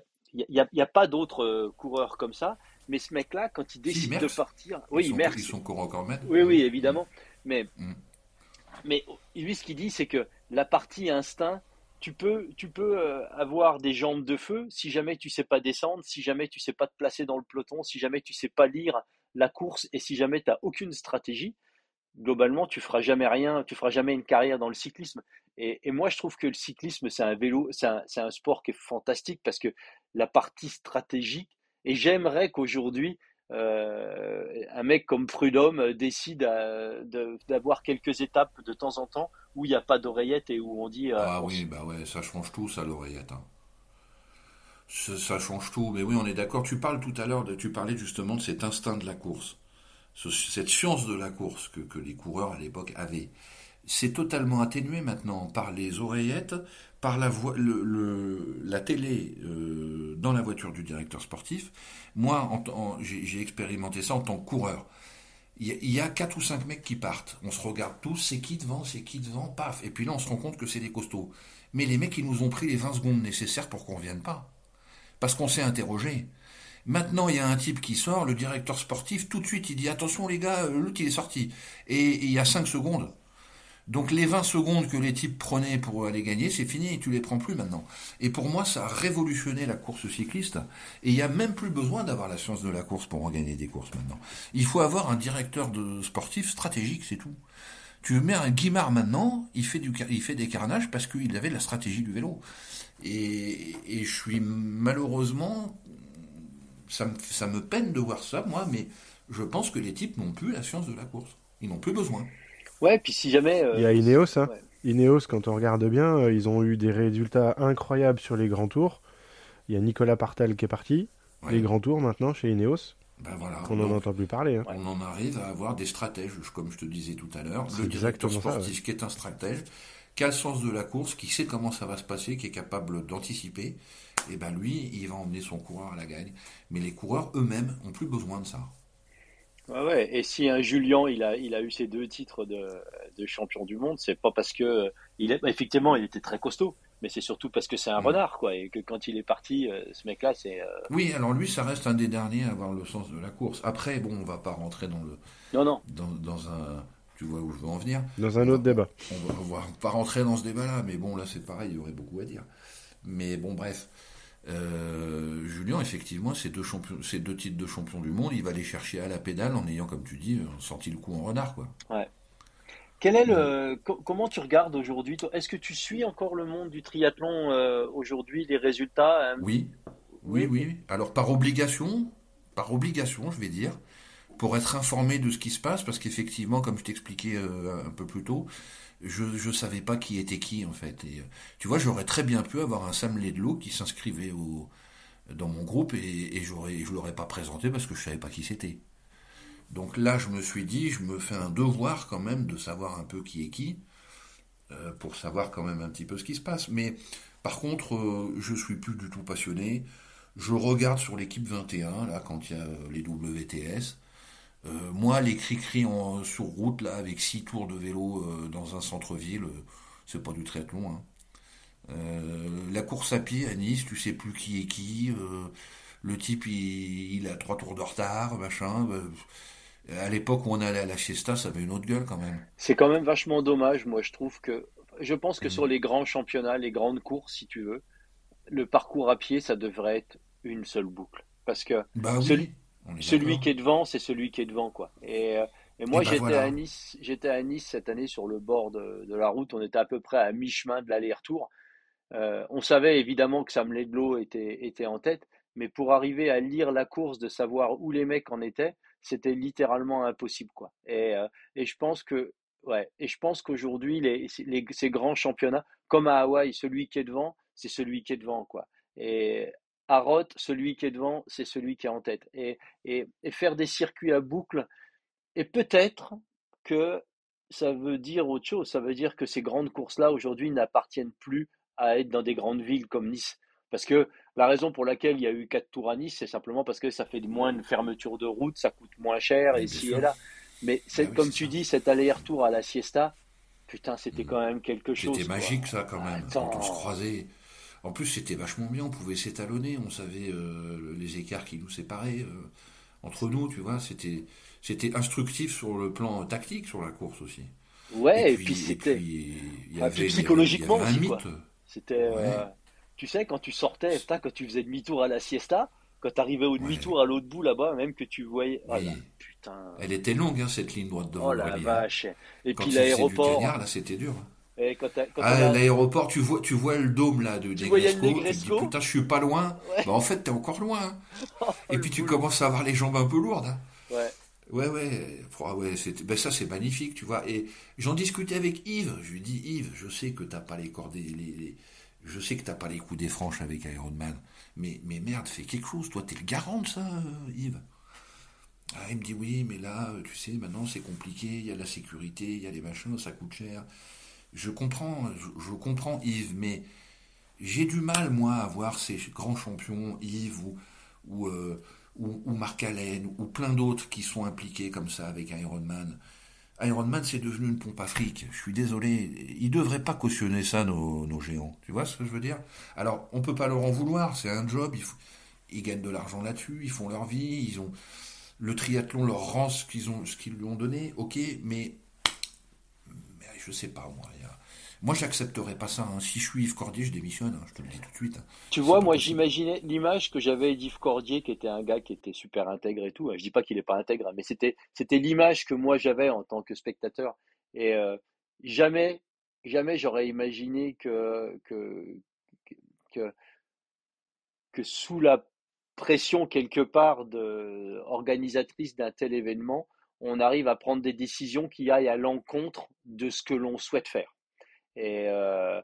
a, y a, y a, pas d'autres coureurs comme ça. Mais ce mec-là, quand il décide de partir. Oui, ils sont, Ils sont quand même. Oui, oui, évidemment. Mais, mm. mais lui, ce qu'il dit, c'est que la partie instinct, tu peux, tu peux euh, avoir des jambes de feu si jamais tu sais pas descendre, si jamais tu sais pas te placer dans le peloton, si jamais tu sais pas lire la course et si jamais tu n'as aucune stratégie. Globalement, tu feras jamais rien, tu feras jamais une carrière dans le cyclisme. Et, moi, je trouve que le cyclisme, c'est un vélo, c'est un, un, sport qui est fantastique parce que la partie stratégique. Et j'aimerais qu'aujourd'hui, euh, un mec comme Prudhomme euh, décide euh, d'avoir quelques étapes de temps en temps où il n'y a pas d'oreillette et où on dit. ah oui, bah ouais, ça change tout, ça l'oreillette. Hein. Ça, change tout. Mais oui, on est d'accord. Tu parles tout à l'heure, tu parlais justement de cet instinct de la course, cette science de la course que, que les coureurs à l'époque avaient. C'est totalement atténué maintenant par les oreillettes, par la, le, la télé euh, dans la voiture du directeur sportif. Moi, j'ai expérimenté ça en tant que coureur. Il y, a quatre ou cinq mecs qui partent. On se regarde tous, c'est qui devant, c'est qui devant, paf. Et puis là, on se rend compte que c'est des costauds. Mais les mecs, ils nous ont pris les 20 secondes nécessaires pour qu'on vienne pas. Parce qu'on s'est interrogé. Maintenant, il y a un type qui sort, le directeur sportif, tout de suite, il dit attention les gars, l'autre il est sorti. Et il y a 5 secondes, donc les 20 secondes que les types prenaient pour aller gagner, c'est fini, et tu les prends plus maintenant. Et pour moi, ça a révolutionné la course cycliste, et il n'y a même plus besoin d'avoir la science de la course pour en gagner des courses maintenant. Il faut avoir un directeur de sportif stratégique, c'est tout. Tu mets un Guimard maintenant, il fait, du, des carnages parce qu'il avait la stratégie du vélo. Et, et je suis malheureusement, ça me, ça me peine de voir ça, moi, mais je pense que les types n'ont plus la science de la course. Ils n'ont plus besoin. Ouais, puis si jamais. Il y a Ineos, hein. Ineos, quand on regarde bien, euh, ils ont eu des résultats incroyables sur les grands tours. Il y a Nicolas Partel qui est parti. Les grands tours maintenant chez Ineos. Ben voilà, on n'en entend plus parler. Hein. On en arrive à avoir des stratèges, comme je te disais tout à l'heure. Le directeur sportif qui est un stratège, qui a le sens de la course, qui sait comment ça va se passer, qui est capable d'anticiper. Et ben lui, il va emmener son coureur à la gagne. Mais les coureurs eux-mêmes ont plus besoin de ça. Ouais, ouais. Et si un Julien, il a, il a eu ses deux titres de, de champion du monde, c'est pas parce que il est, effectivement, il était très costaud, mais c'est surtout parce que c'est un mm. renard, quoi, et que quand il est parti, euh, ce mec-là, c'est. Euh, oui, alors lui, ça reste un des derniers à avoir le sens de la course. Après, bon, on va pas rentrer dans le. Non, non. Dans, dans un. Tu vois où je veux en venir. Dans un autre débat. On va, va pas rentrer dans ce débat-là, mais bon, là, c'est pareil, il y aurait beaucoup à dire. Mais bon, bref. Euh, Julien, effectivement, ces deux, champions, ces deux titres de champion du monde, il va les chercher à la pédale en ayant, comme tu dis, euh, senti le coup en renard. Quoi. Ouais. Quel est le, comment tu regardes aujourd'hui Est-ce que tu suis encore le monde du triathlon euh, aujourd'hui, les résultats oui. oui. oui, Alors par obligation, par obligation, je vais dire, pour être informé de ce qui se passe, parce qu'effectivement, comme je t'expliquais un peu plus tôt, je ne savais pas qui était qui en fait. Et, tu vois, j'aurais très bien pu avoir un Sam Ledlow qui s'inscrivait dans mon groupe et, je ne l'aurais pas présenté parce que je savais pas qui c'était. Donc là, je me suis dit, je me fais un devoir quand même de savoir un peu qui est qui, euh, pour savoir quand même un petit peu ce qui se passe. Mais par contre, euh, je suis plus du tout passionné. Je regarde sur l'équipe 21, là, quand il y a les WTS. Euh, moi, les cris-cris sur route, là, avec six tours de vélo euh, dans un centre-ville, euh, c'est pas du triathlon. Hein. la course à pied à Nice, tu sais plus qui est qui. le type, il, a trois tours de retard, machin. à l'époque où on allait à la Siesta, ça avait une autre gueule quand même. C'est quand même vachement dommage, moi, je trouve que. Je pense que mm. sur les grands championnats, les grandes courses, si tu veux, le parcours à pied, ça devrait être une seule boucle. Parce que bah celui qui est devant, c'est celui qui est devant, quoi. Et, euh, et moi, ben j'étais à Nice, j'étais à Nice cette année sur le bord de, de, la route. On était à peu près à mi-chemin de l'aller-retour. Euh, on savait évidemment que Sam Ledlow était, était en tête, mais pour arriver à lire la course, de savoir où les mecs en étaient, c'était littéralement impossible, quoi. Et, euh, et je pense que, ouais, et je pense qu'aujourd'hui, les, les, ces grands championnats, comme à Hawaï, celui qui est devant, c'est celui qui est devant, quoi. Et à Roth, celui qui est devant, c'est celui qui est en tête. Et, et, faire des circuits à boucle, et peut-être que ça veut dire autre chose. Ça veut dire que ces grandes courses-là, aujourd'hui, n'appartiennent plus à être dans des grandes villes comme Nice. Parce que la raison pour laquelle il y a eu quatre tours à Nice, c'est simplement parce que ça fait moins de fermeture de route, ça coûte moins cher, et ici et là. Mais bah comme tu dis, cet aller-retour à la siesta, putain, c'était mmh. quand même quelque chose. C'était magique, ça, quand même. Quand on se croisait. En plus, c'était vachement bien, on pouvait s'étalonner, on savait euh, les écarts qui nous séparaient euh, entre nous, tu vois. C'était, c'était instructif sur le plan tactique sur la course aussi. Ouais, et puis, c'était. Il y avait, psychologiquement mythe. C'était, tu sais, quand tu sortais, quand tu faisais demi-tour à la siesta, quand tu arrivais au demi-tour à l'autre bout là-bas, même que tu voyais. Oh putain. Elle était longue, hein, cette ligne droite devant. Oh la hein. vache. Et puis l'aéroport. là, c'était dur. Ah, l'aéroport, tu vois, tu vois le dôme là de Negresco, tu te dis putain, je suis pas loin. Bah, en fait, t'es encore loin. Hein. Oh, et puis tu commences à avoir les jambes un peu lourdes. Hein. Ouais. Ouais, ouais, ouais ben ça c'est magnifique, tu vois. Et j'en discutais avec Yves. Je lui dis, Yves, je sais que t'as pas les cordes, les, je sais que t'as pas les coups des franches avec Ironman. Mais, mais merde, fais quelque chose, toi, t'es le garant de ça, euh, Yves. Ah, il me dit oui, mais là, tu sais, maintenant c'est compliqué, il y a la sécurité, il y a les machins, ça coûte cher. Je comprends, je, comprends Yves, mais j'ai du mal, moi, à voir ces grands champions, Yves ou, ou, euh, ou, Marc Allen, ou plein d'autres qui sont impliqués comme ça avec Ironman. Ironman, c'est devenu une pompe afrique. Je suis désolé. Ils devraient pas cautionner ça, nos, géants. Tu vois ce que je veux dire? Alors, on peut pas leur en vouloir. C'est un job. Ils, gagnent de l'argent là-dessus. Ils font leur vie. Ils ont le triathlon leur rend ce qu'ils ont, ce qu'ils lui ont donné. Ok, mais je sais pas moi. Moi, j'accepterais pas ça. Hein. Si je suis Yves Cordier, je démissionne. Hein. Je te le dis tout de suite. Hein. Tu vois, moi, j'imaginais l'image que j'avais d'Yves Cordier, qui était un gars qui était super intègre et tout. Je dis pas qu'il est pas intègre, mais c'était c'était l'image que moi j'avais en tant que spectateur. Et euh, jamais jamais j'aurais imaginé que que, que que sous la pression quelque part de organisatrice d'un tel événement, on arrive à prendre des décisions qui aillent à l'encontre de ce que l'on souhaite faire. Et, euh,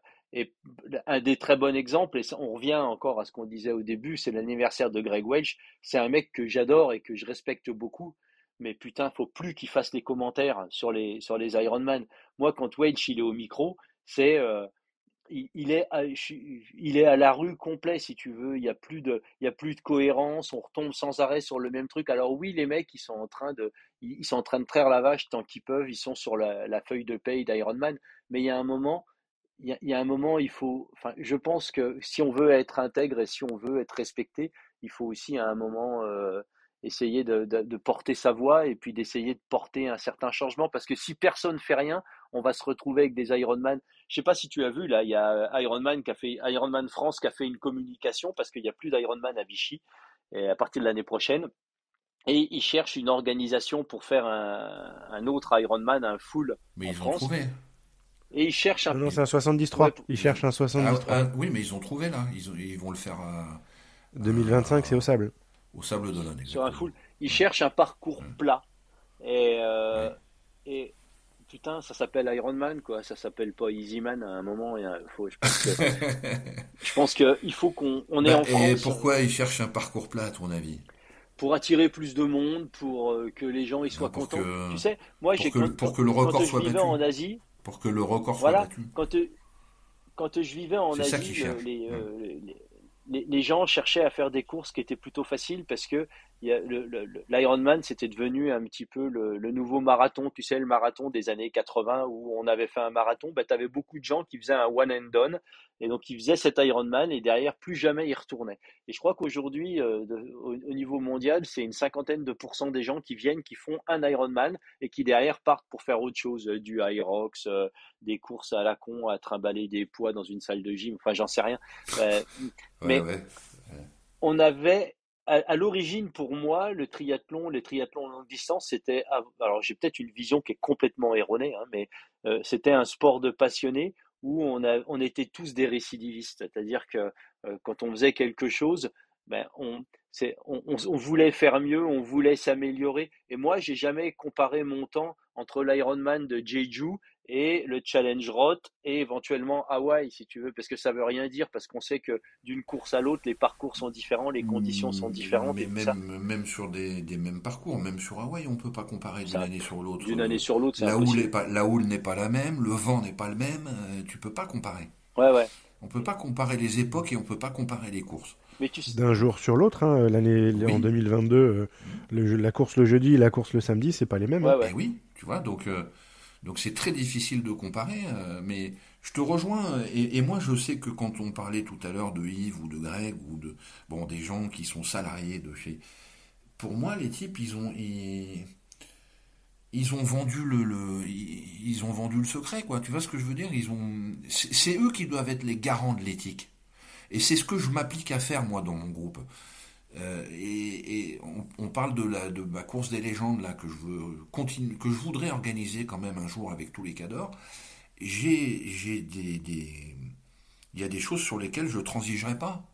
un des très bons exemples, et on revient encore à ce qu'on disait au début, c'est l'anniversaire de Greg Welch. C'est un mec que j'adore et que je respecte beaucoup. Mais putain, faut plus qu'il fasse les commentaires sur les, sur les Ironman. Moi, quand Welch il est au micro, c'est euh, il, est à, il est à la rue complet si tu veux. Il y a plus de il y a plus de cohérence. On retombe sans arrêt sur le même truc. Alors oui, les mecs ils sont en train de ils sont en train de traire la vache tant qu'ils peuvent. Ils sont sur la, la feuille de paye d'Ironman mais il y a un moment, il y, a, un moment, il faut. Enfin, je pense que si on veut être intègre et si on veut être respecté, il faut aussi à un moment euh, essayer de, de, porter sa voix et puis d'essayer de porter un certain changement. Parce que si personne fait rien, on va se retrouver avec des Ironman. Je sais pas si tu as vu là, il y a Ironman qui a fait Ironman France qui a fait une communication parce qu'il n'y a plus d'Ironman à Vichy et à partir de l'année prochaine. Et ils cherchent une organisation pour faire un, un autre Ironman, un full Mais en ils France. ont trouvé. Et ils cherchent un. Non, c'est un 73. Ils cherchent un 73. Ah, ah, oui, mais ils ont trouvé là. Ils, ils vont le faire. À, 2025, c'est au sable. Au sable d'Olonne. Sur un full. Ils cherchent un parcours plat. Et, euh, et putain, ça s'appelle Ironman, quoi. Ça s'appelle pas Easyman à un moment. Il faut, je pense que, je pense que il faut qu'on on est bah, en France. Et pourquoi ils cherchent un parcours plat, à ton avis? Pour attirer plus de monde, pour euh, que les gens ils soient bah, contents. tu sais, moi j'ai pour, pour que le record quand soit je vivais en Asie, pour que le record soit battu. Quand, quand je vivais en Asie, euh, les, les, les, gens cherchaient à faire des courses qui étaient plutôt faciles parce que l'Ironman, c'était devenu un petit peu le, nouveau marathon. Tu sais, le marathon des années 80 où on avait fait un marathon, bah, tu avais beaucoup de gens qui faisaient un one and done. Et donc, ils faisaient cet Ironman et derrière, plus jamais ils retournaient. Et je crois qu'aujourd'hui, euh, au, niveau mondial, c'est une cinquantaine de pourcents des gens qui viennent, qui font un Ironman et qui derrière partent pour faire autre chose, euh, du Irox, euh, des courses à la con, à trimballer des poids dans une salle de gym. Enfin, j'en sais rien. mais on avait à, l'origine, pour moi, le triathlon, les triathlons longue distance, c'était. Alors, j'ai peut-être une vision qui est complètement erronée, hein, mais euh, c'était un sport de passionnés où on, a, on était tous des récidivistes. C'est-à-dire que euh, quand on faisait quelque chose, ben, on, on, on, voulait faire mieux, on voulait s'améliorer. Et moi, j'ai jamais comparé mon temps entre l'Ironman de Jeju et le Challenge Roth et éventuellement Hawaï, si tu veux, parce que ça veut rien dire, parce qu'on sait que d'une course à l'autre, les parcours sont différents, les conditions sont mmh, différentes. Mais même, même sur des, des, mêmes parcours, même sur Hawaï, on peut pas comparer d'une année sur l'autre. D'une année sur l'autre, la houle, pas, la houle n'est pas la même, le vent n'est pas le même, euh, tu peux pas comparer. Ouais, ouais. On peut pas comparer les époques et on peut pas comparer les courses. Mais tu... D'un jour sur l'autre, hein, l'année en 2022, euh, le, la course le jeudi et la course le samedi, c'est pas les mêmes. Hein. Ouais, ouais. Ben oui, tu vois, donc euh, donc c'est très difficile de comparer, euh, mais je te rejoins. Et, moi, je sais que quand on parlait tout à l'heure de Yves ou de Greg ou de bon des gens qui sont salariés de chez, pour moi, les types, ils ont ils, ils ont vendu le, le, ils ont vendu le secret, quoi. Tu vois ce que je veux dire? Ils ont, c'est eux qui doivent être les garants de l'éthique. Et c'est ce que je m'applique à faire moi dans mon groupe. Euh, et, on, parle de, la, de ma course des légendes là que je veux continuer, que je voudrais organiser quand même un jour avec tous les cadors. J'ai, j'ai des, des, il y a des choses sur lesquelles je transigerai pas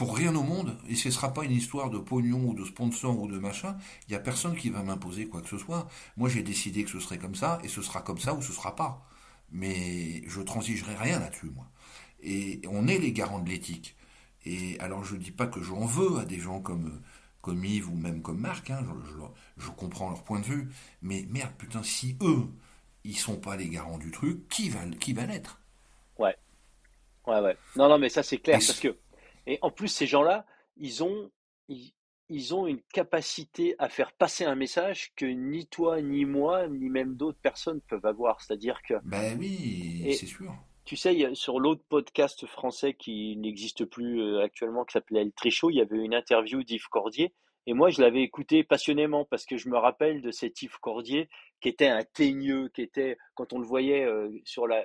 pour rien au monde, et ce sera pas une histoire de pognon ou de sponsor ou de machin, il n'y a personne qui va m'imposer quoi que ce soit. Moi j'ai décidé que ce serait comme ça, et ce sera comme ça ou ce sera pas. Mais je transigerai rien là-dessus, moi. Et on est les garants de l'éthique. Et alors je ne dis pas que j'en veux à des gens comme, comme Yves ou même comme Marc, hein, je, je, comprends leur point de vue, mais merde, putain, si eux, ils sont pas les garants du truc, qui va, qui va l'être? Ouais. Ouais, ouais. Non, non, mais ça c'est clair, parce que et en plus, ces gens-là, ils ont, ils, ont une capacité à faire passer un message que ni toi, ni moi, ni même d'autres personnes peuvent avoir. C'est-à-dire que. Ben oui, c'est sûr. Tu sais, sur l'autre podcast français qui n'existe plus euh, actuellement, qui s'appelait El Trichot, il y avait une interview d'Yves Cordier et moi, je l'avais écouté passionnément parce que je me rappelle de cet Yves Cordier qui était un teigneux, qui était, quand on le voyait euh, sur la,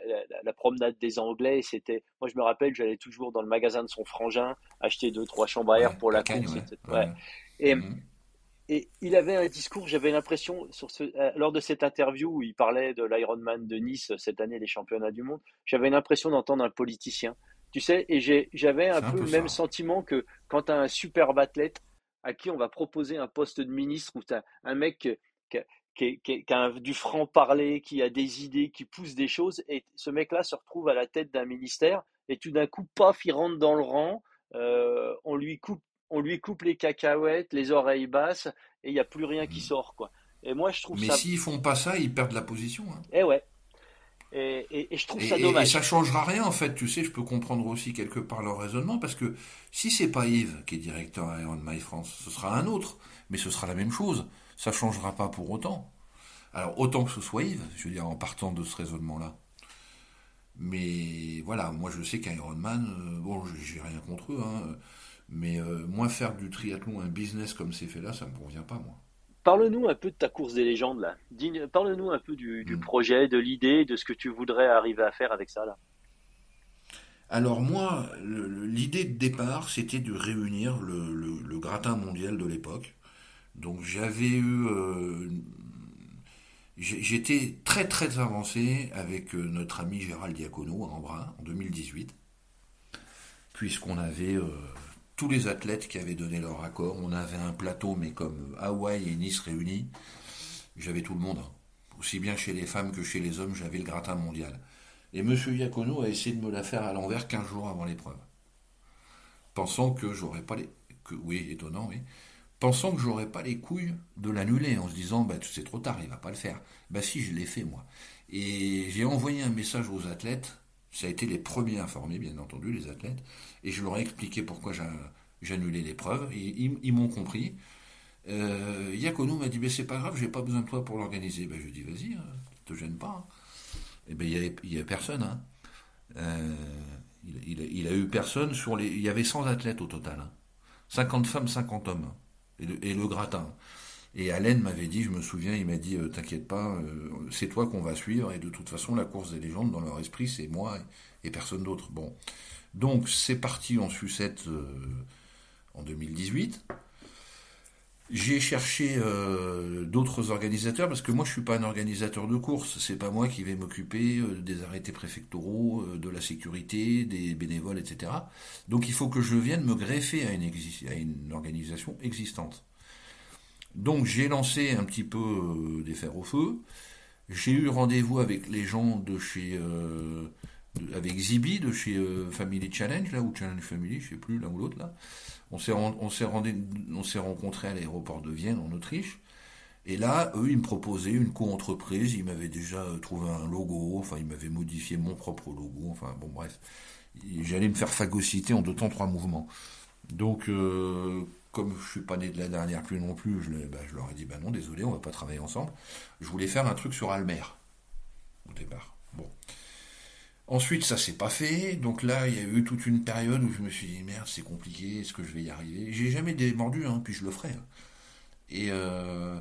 promenade des Anglais, c'était, moi je me rappelle, j'allais toujours dans le magasin de son frangin acheter deux, trois chambres à air pour la course. Et, mhm. Et il avait un discours, j'avais l'impression, sur ce, euh, lors de cette interview où il parlait de l'Ironman de Nice cette année, les championnats du monde, j'avais l'impression d'entendre un politicien. Tu sais, et j'avais un, peu, le même sentiment que quand tu as un superbe athlète, à qui on va proposer un poste de ministre ou tu un mec qui, a du franc-parler, qui a des idées, qui pousse des choses, et ce mec-là se retrouve à la tête d'un ministère, et tout d'un coup, paf, il rentre dans le rang, euh, on, lui coupe, on lui coupe les cacahuètes, les oreilles basses, et il n'y a plus rien qui mmh. sort. quoi. Et moi, je trouve Mais s'ils font pas ça, ils perdent la position. Hein. Eh ouais. Et, je trouve ça dommage. Et, ça changera rien en fait, tu sais, je peux comprendre aussi quelque part leur raisonnement, parce que si c'est pas Yves qui est directeur à Iron My France, ce sera un autre, mais ce sera la même chose, ça changera pas pour autant. Alors autant que ce soit Yves, je veux dire, en partant de ce raisonnement-là. Mais voilà, moi je sais qu'Ironman, euh, bon, j'ai rien contre eux, hein, mais euh, moi faire du triathlon un business comme c'est fait là, ça me convient pas, moi. Parle-nous un peu de ta course des légendes là. Parle-nous un peu du, hmm. projet, de l'idée, de ce que tu voudrais arriver à faire avec ça là. Alors moi, l'idée de départ, c'était de réunir le, gratin mondial de l'époque. Donc j'avais eu, euh, j'étais très très avancé avec euh, notre ami Gérald Diacono à Embrun en 2018, puisqu'on avait euh, tous les athlètes qui avaient donné leur accord. On avait un plateau, mais comme Hawaï et Nice réunis, j'avais tout le monde. Hein. Aussi bien chez les femmes que chez les hommes, j'avais le gratin mondial. Et M. Iacono a essayé de me la faire à l'envers 15 jours avant l'épreuve. Pensant que j'aurais pas les. Que, oui, étonnant, oui. Pensant que j'aurais pas les couilles de l'annuler, en se disant, bah, c'est trop tard, il va pas le faire. Bah, si, je l'ai fait, moi. Et j'ai envoyé un message aux athlètes ça a été les premiers informés, bien entendu, les athlètes, et je leur ai expliqué pourquoi j'annulais l'épreuve. Ils, m'ont compris. Euh, Yakono m'a dit mais c'est pas grave, j'ai pas besoin de toi pour l'organiser. Ben, je lui ai dit vas-y, ne hein, te gêne pas. Et ben il y avait, personne. Hein. Euh, il, a, eu personne sur les. Il y avait 100 athlètes au total. 50 hein. femmes, 50 hommes. Et le, et gratin. Et Alain m'avait dit, je me souviens, il m'a dit, euh, t'inquiète pas, euh, c'est toi qu'on va suivre, et de toute façon, la course des légendes, dans leur esprit, c'est moi et, personne d'autre. Bon. Donc, c'est parti en sucette euh, en 2018. J'ai cherché d'autres organisateurs parce que moi je suis pas un organisateur de course, c'est pas moi qui vais m'occuper des arrêtés préfectoraux, de la sécurité, des bénévoles, etc. Donc il faut que je vienne me greffer à une organisation existante. Donc j'ai lancé un petit peu euh, des fers au feu. J'ai eu rendez-vous avec les gens de chez euh, avec Zibi de chez euh, Family Challenge là ou Challenge Family, je sais plus l'un ou l'autre là. On s'est on s'est on s'est rencontré à l'aéroport de Vienne en Autriche. Et là, eux, ils me proposaient une co-entreprise. Ils m'avaient déjà trouvé un logo. Enfin, ils m'avaient modifié mon propre logo. Enfin, bon, bref. J'allais me faire phagocyter en deux temps trois mouvements. Donc, comme je suis pas né de la dernière pluie non plus, je, bah, leur ai dit bah non, désolé, on va pas travailler ensemble. Je voulais faire un truc sur Almer au départ. Bon. Ensuite, ça s'est pas fait. Donc là, il y a eu toute une période où je me suis dit merde, c'est compliqué, est-ce que je vais y arriver? J'ai jamais démordu, hein, puis je le ferai. Hein. Et, euh,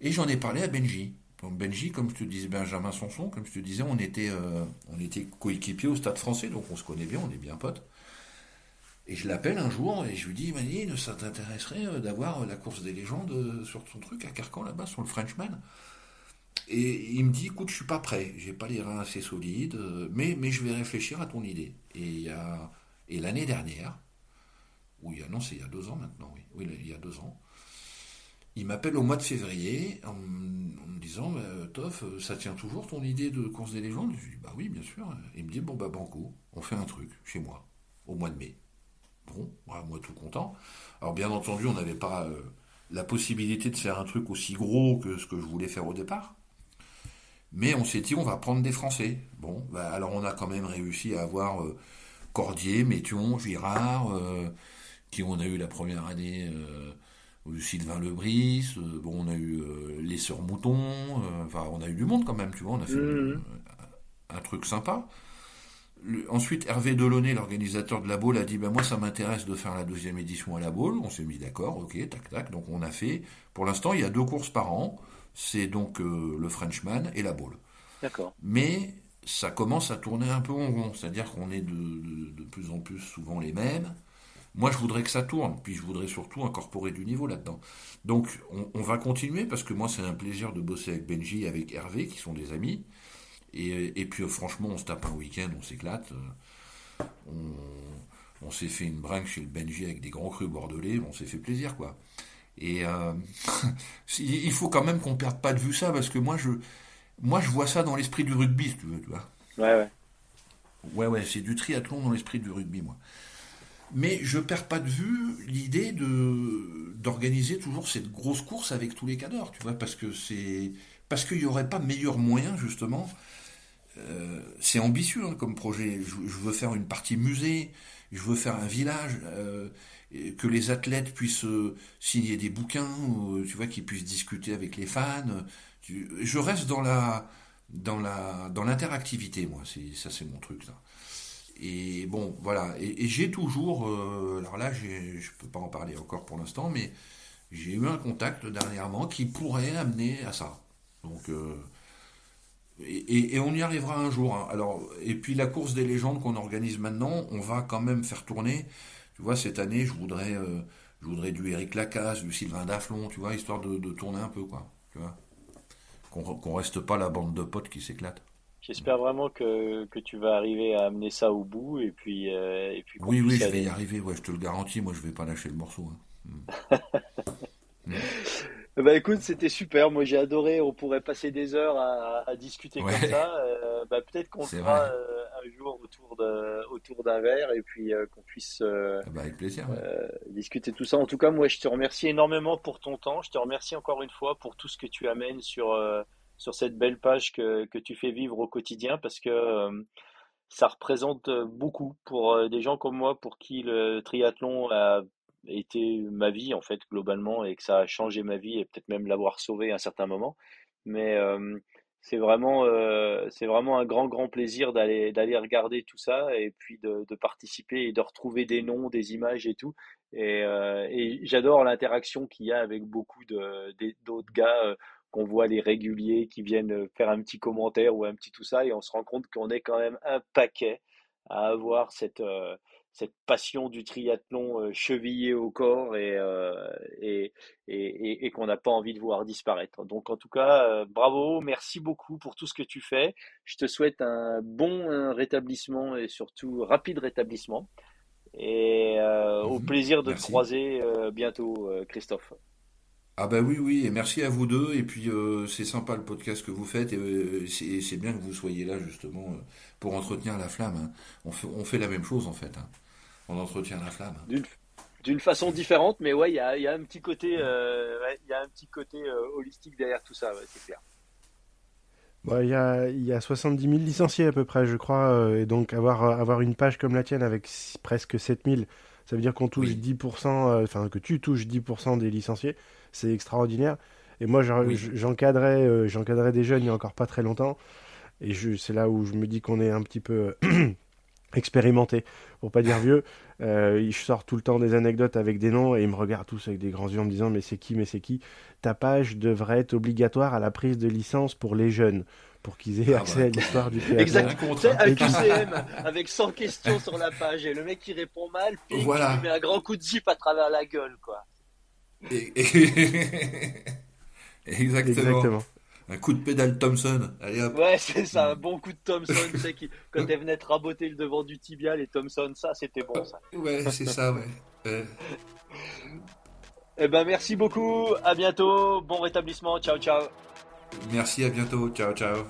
Et j'en ai parlé à Benji. Donc Benji, comme je te disais, Benjamin Sanson, comme je te disais, on était, euh, était coéquipiers au Stade français, donc on se connaît bien, on est bien potes. Et je l'appelle un jour et je lui dis, Manine, ça t'intéresserait euh, d'avoir la course des légendes sur ton truc à Carcan là-bas, sur le Frenchman? Et il me dit, écoute, je suis pas prêt, j'ai pas les reins assez solides, mais, mais je vais réfléchir à ton idée. Et, et l'année dernière, ou non, c'est il y a deux ans maintenant, oui, oui, il y a deux ans, il m'appelle au mois de février en, me disant bah, Toff, ça tient toujours ton idée de course des légendes Je lui dis Bah oui, bien sûr. Il me dit Bon, bah, Banco, on fait un truc chez moi, au mois de mai. Bon, moi tout content. Alors, bien entendu, on n'avait pas euh, la possibilité de faire un truc aussi gros que ce que je voulais faire au départ. Mais on s'est dit On va prendre des Français. Bon, bah, alors on a quand même réussi à avoir euh, Cordier, Métion, Girard, euh, qui on a eu la première année Sylvain Lebris, euh, bon, on a eu euh, les Sœurs Moutons, euh, enfin, on a eu du monde quand même, tu vois, on a fait mmh. un truc sympa. ensuite, Hervé Delaunay, l'organisateur de la Baule, a dit ben, Moi, ça m'intéresse de faire la deuxième édition à la Baule. On s'est mis d'accord, ok, tac, tac. Donc, on a fait. Pour l'instant, il y a deux courses par an. C'est donc le Frenchman et la. D'accord. Mais ça commence à tourner un peu en rond. C'est-à-dire qu'on est de, de, plus en plus souvent les mêmes. Moi, je voudrais que ça tourne, puis je voudrais surtout incorporer du niveau là-dedans. Donc, on, va continuer, parce que moi, c'est un plaisir de bosser avec Benji et avec Hervé, qui sont des amis. Et, puis, euh, franchement, on se tape un week-end, on s'éclate. Euh, on, s'est fait une brinque chez le Benji avec des grands crus bordelais, on s'est fait plaisir, quoi. Et euh, il faut quand même qu'on perde pas de vue ça, parce que moi, je, moi, je vois ça dans l'esprit du rugby, si tu veux, tu vois. Ouais, ouais. Ouais, ouais, c'est du triathlon dans l'esprit du rugby, moi. Mais je perds pas de vue l'idée de d'organiser toujours cette grosse course avec tous les cadors, tu vois, parce que c'est parce qu'il n'y aurait pas meilleur moyen justement. Euh, c'est ambitieux hein, comme projet. Je, veux faire une partie musée, je veux faire un village, euh, que les athlètes puissent euh, signer des bouquins, tu vois, qu'ils puissent discuter avec les fans. je reste dans la dans la dans l'interactivité, moi. Ça, c'est mon truc. Ça. Et bon, voilà. Et, j'ai toujours, euh, alors là, je peux pas en parler encore pour l'instant, mais j'ai eu un contact dernièrement qui pourrait amener à ça. Donc, euh, et, on y arrivera un jour. Hein. Alors, et puis la course des légendes qu'on organise maintenant, on va quand même faire tourner. Tu vois, cette année, je voudrais, euh, je voudrais du Eric Lacasse, du Sylvain Daflon, tu vois, histoire de, tourner un peu, quoi. Tu vois, qu'on reste pas la bande de potes qui s'éclate. J'espère vraiment que, que, tu vas arriver à amener ça au bout et puis. Euh, et puis oui, oui, je vais y arriver, ouais, je te le garantis, moi je vais pas lâcher le morceau. Hein. Mm. Bah écoute, c'était super. Moi j'ai adoré. On pourrait passer des heures à, discuter comme ça. Euh, bah, peut-être qu'on fera euh, un jour autour de autour d'un verre et puis qu'on puisse ah bah, avec plaisir, discuter tout ça. En tout cas, moi je te remercie énormément pour ton temps. Je te remercie encore une fois pour tout ce que tu amènes sur sur cette belle page que, que tu fais vivre au quotidien parce que euh, ça représente beaucoup pour euh, des gens comme moi pour qui le triathlon a été ma vie en fait globalement et que ça a changé ma vie et peut-être même l'avoir sauvé à un certain moment. Mais euh, c'est vraiment, c'est vraiment un grand, grand plaisir d'aller, d'aller regarder tout ça et puis de, de, participer et de retrouver des noms, des images et tout. Et, et j'adore l'interaction qu'il y a avec beaucoup de, d'autres gars qu'on voit les réguliers qui viennent euh, faire un petit commentaire ou un petit tout ça, et on se rend compte qu'on est quand même un paquet à avoir cette, euh, cette passion du triathlon euh, chevillée au corps et, et, et, et qu'on n'a pas envie de voir disparaître. Donc en tout cas, bravo, merci beaucoup pour tout ce que tu fais. Je te souhaite un bon rétablissement et surtout rapide rétablissement. Et au mmh plaisir de te croiser bientôt, Christophe. Ah bah oui, oui, et merci à vous deux. Et puis euh, c'est sympa le podcast que vous faites et euh, c'est bien que vous soyez là justement euh, pour entretenir la flamme. Hein. On, fait, on fait la même chose en fait. Hein. On entretient la flamme. D'une façon différente, mais ouais, il y a, y a, un petit côté, y a un petit côté holistique derrière tout ça, c'est clair. Il y, a, y a 70 000 licenciés à peu près, je crois, et donc avoir, avoir une page comme la tienne avec presque 7000, ça veut dire qu'on touche 10%, enfin que tu touches 10% des licenciés c'est extraordinaire. Et moi, j'encadrais, euh, j'encadrais des jeunes il n'y a encore pas très longtemps. Et c'est là où je me dis qu'on est un petit peu expérimenté, pour pas dire vieux. Euh, je sors tout le temps des anecdotes avec des noms et ils me regardent tous avec des grands yeux en me disant mais c'est qui, mais c'est qui? Ta page devrait être obligatoire à la prise de licence pour les jeunes pour qu'ils aient ah accès à l'histoire du triathlon. Exactement. Un QCM avec 100 questions sur la page et le mec qui répond mal, puis voilà. il met un grand coup de zip à travers la gueule, quoi. Exactement. Un coup de pédale Thompson. Allez hop. Ouais, c'est ça, un bon coup de Thompson. tu sais, qui, quand elle venait te raboter le devant du tibia, les Thompson, ça, c'était bon, ça. Ouais, c'est ça, ouais. Eh ben, merci beaucoup. À bientôt. Bon rétablissement. Ciao, ciao. Merci, à bientôt. Ciao, ciao.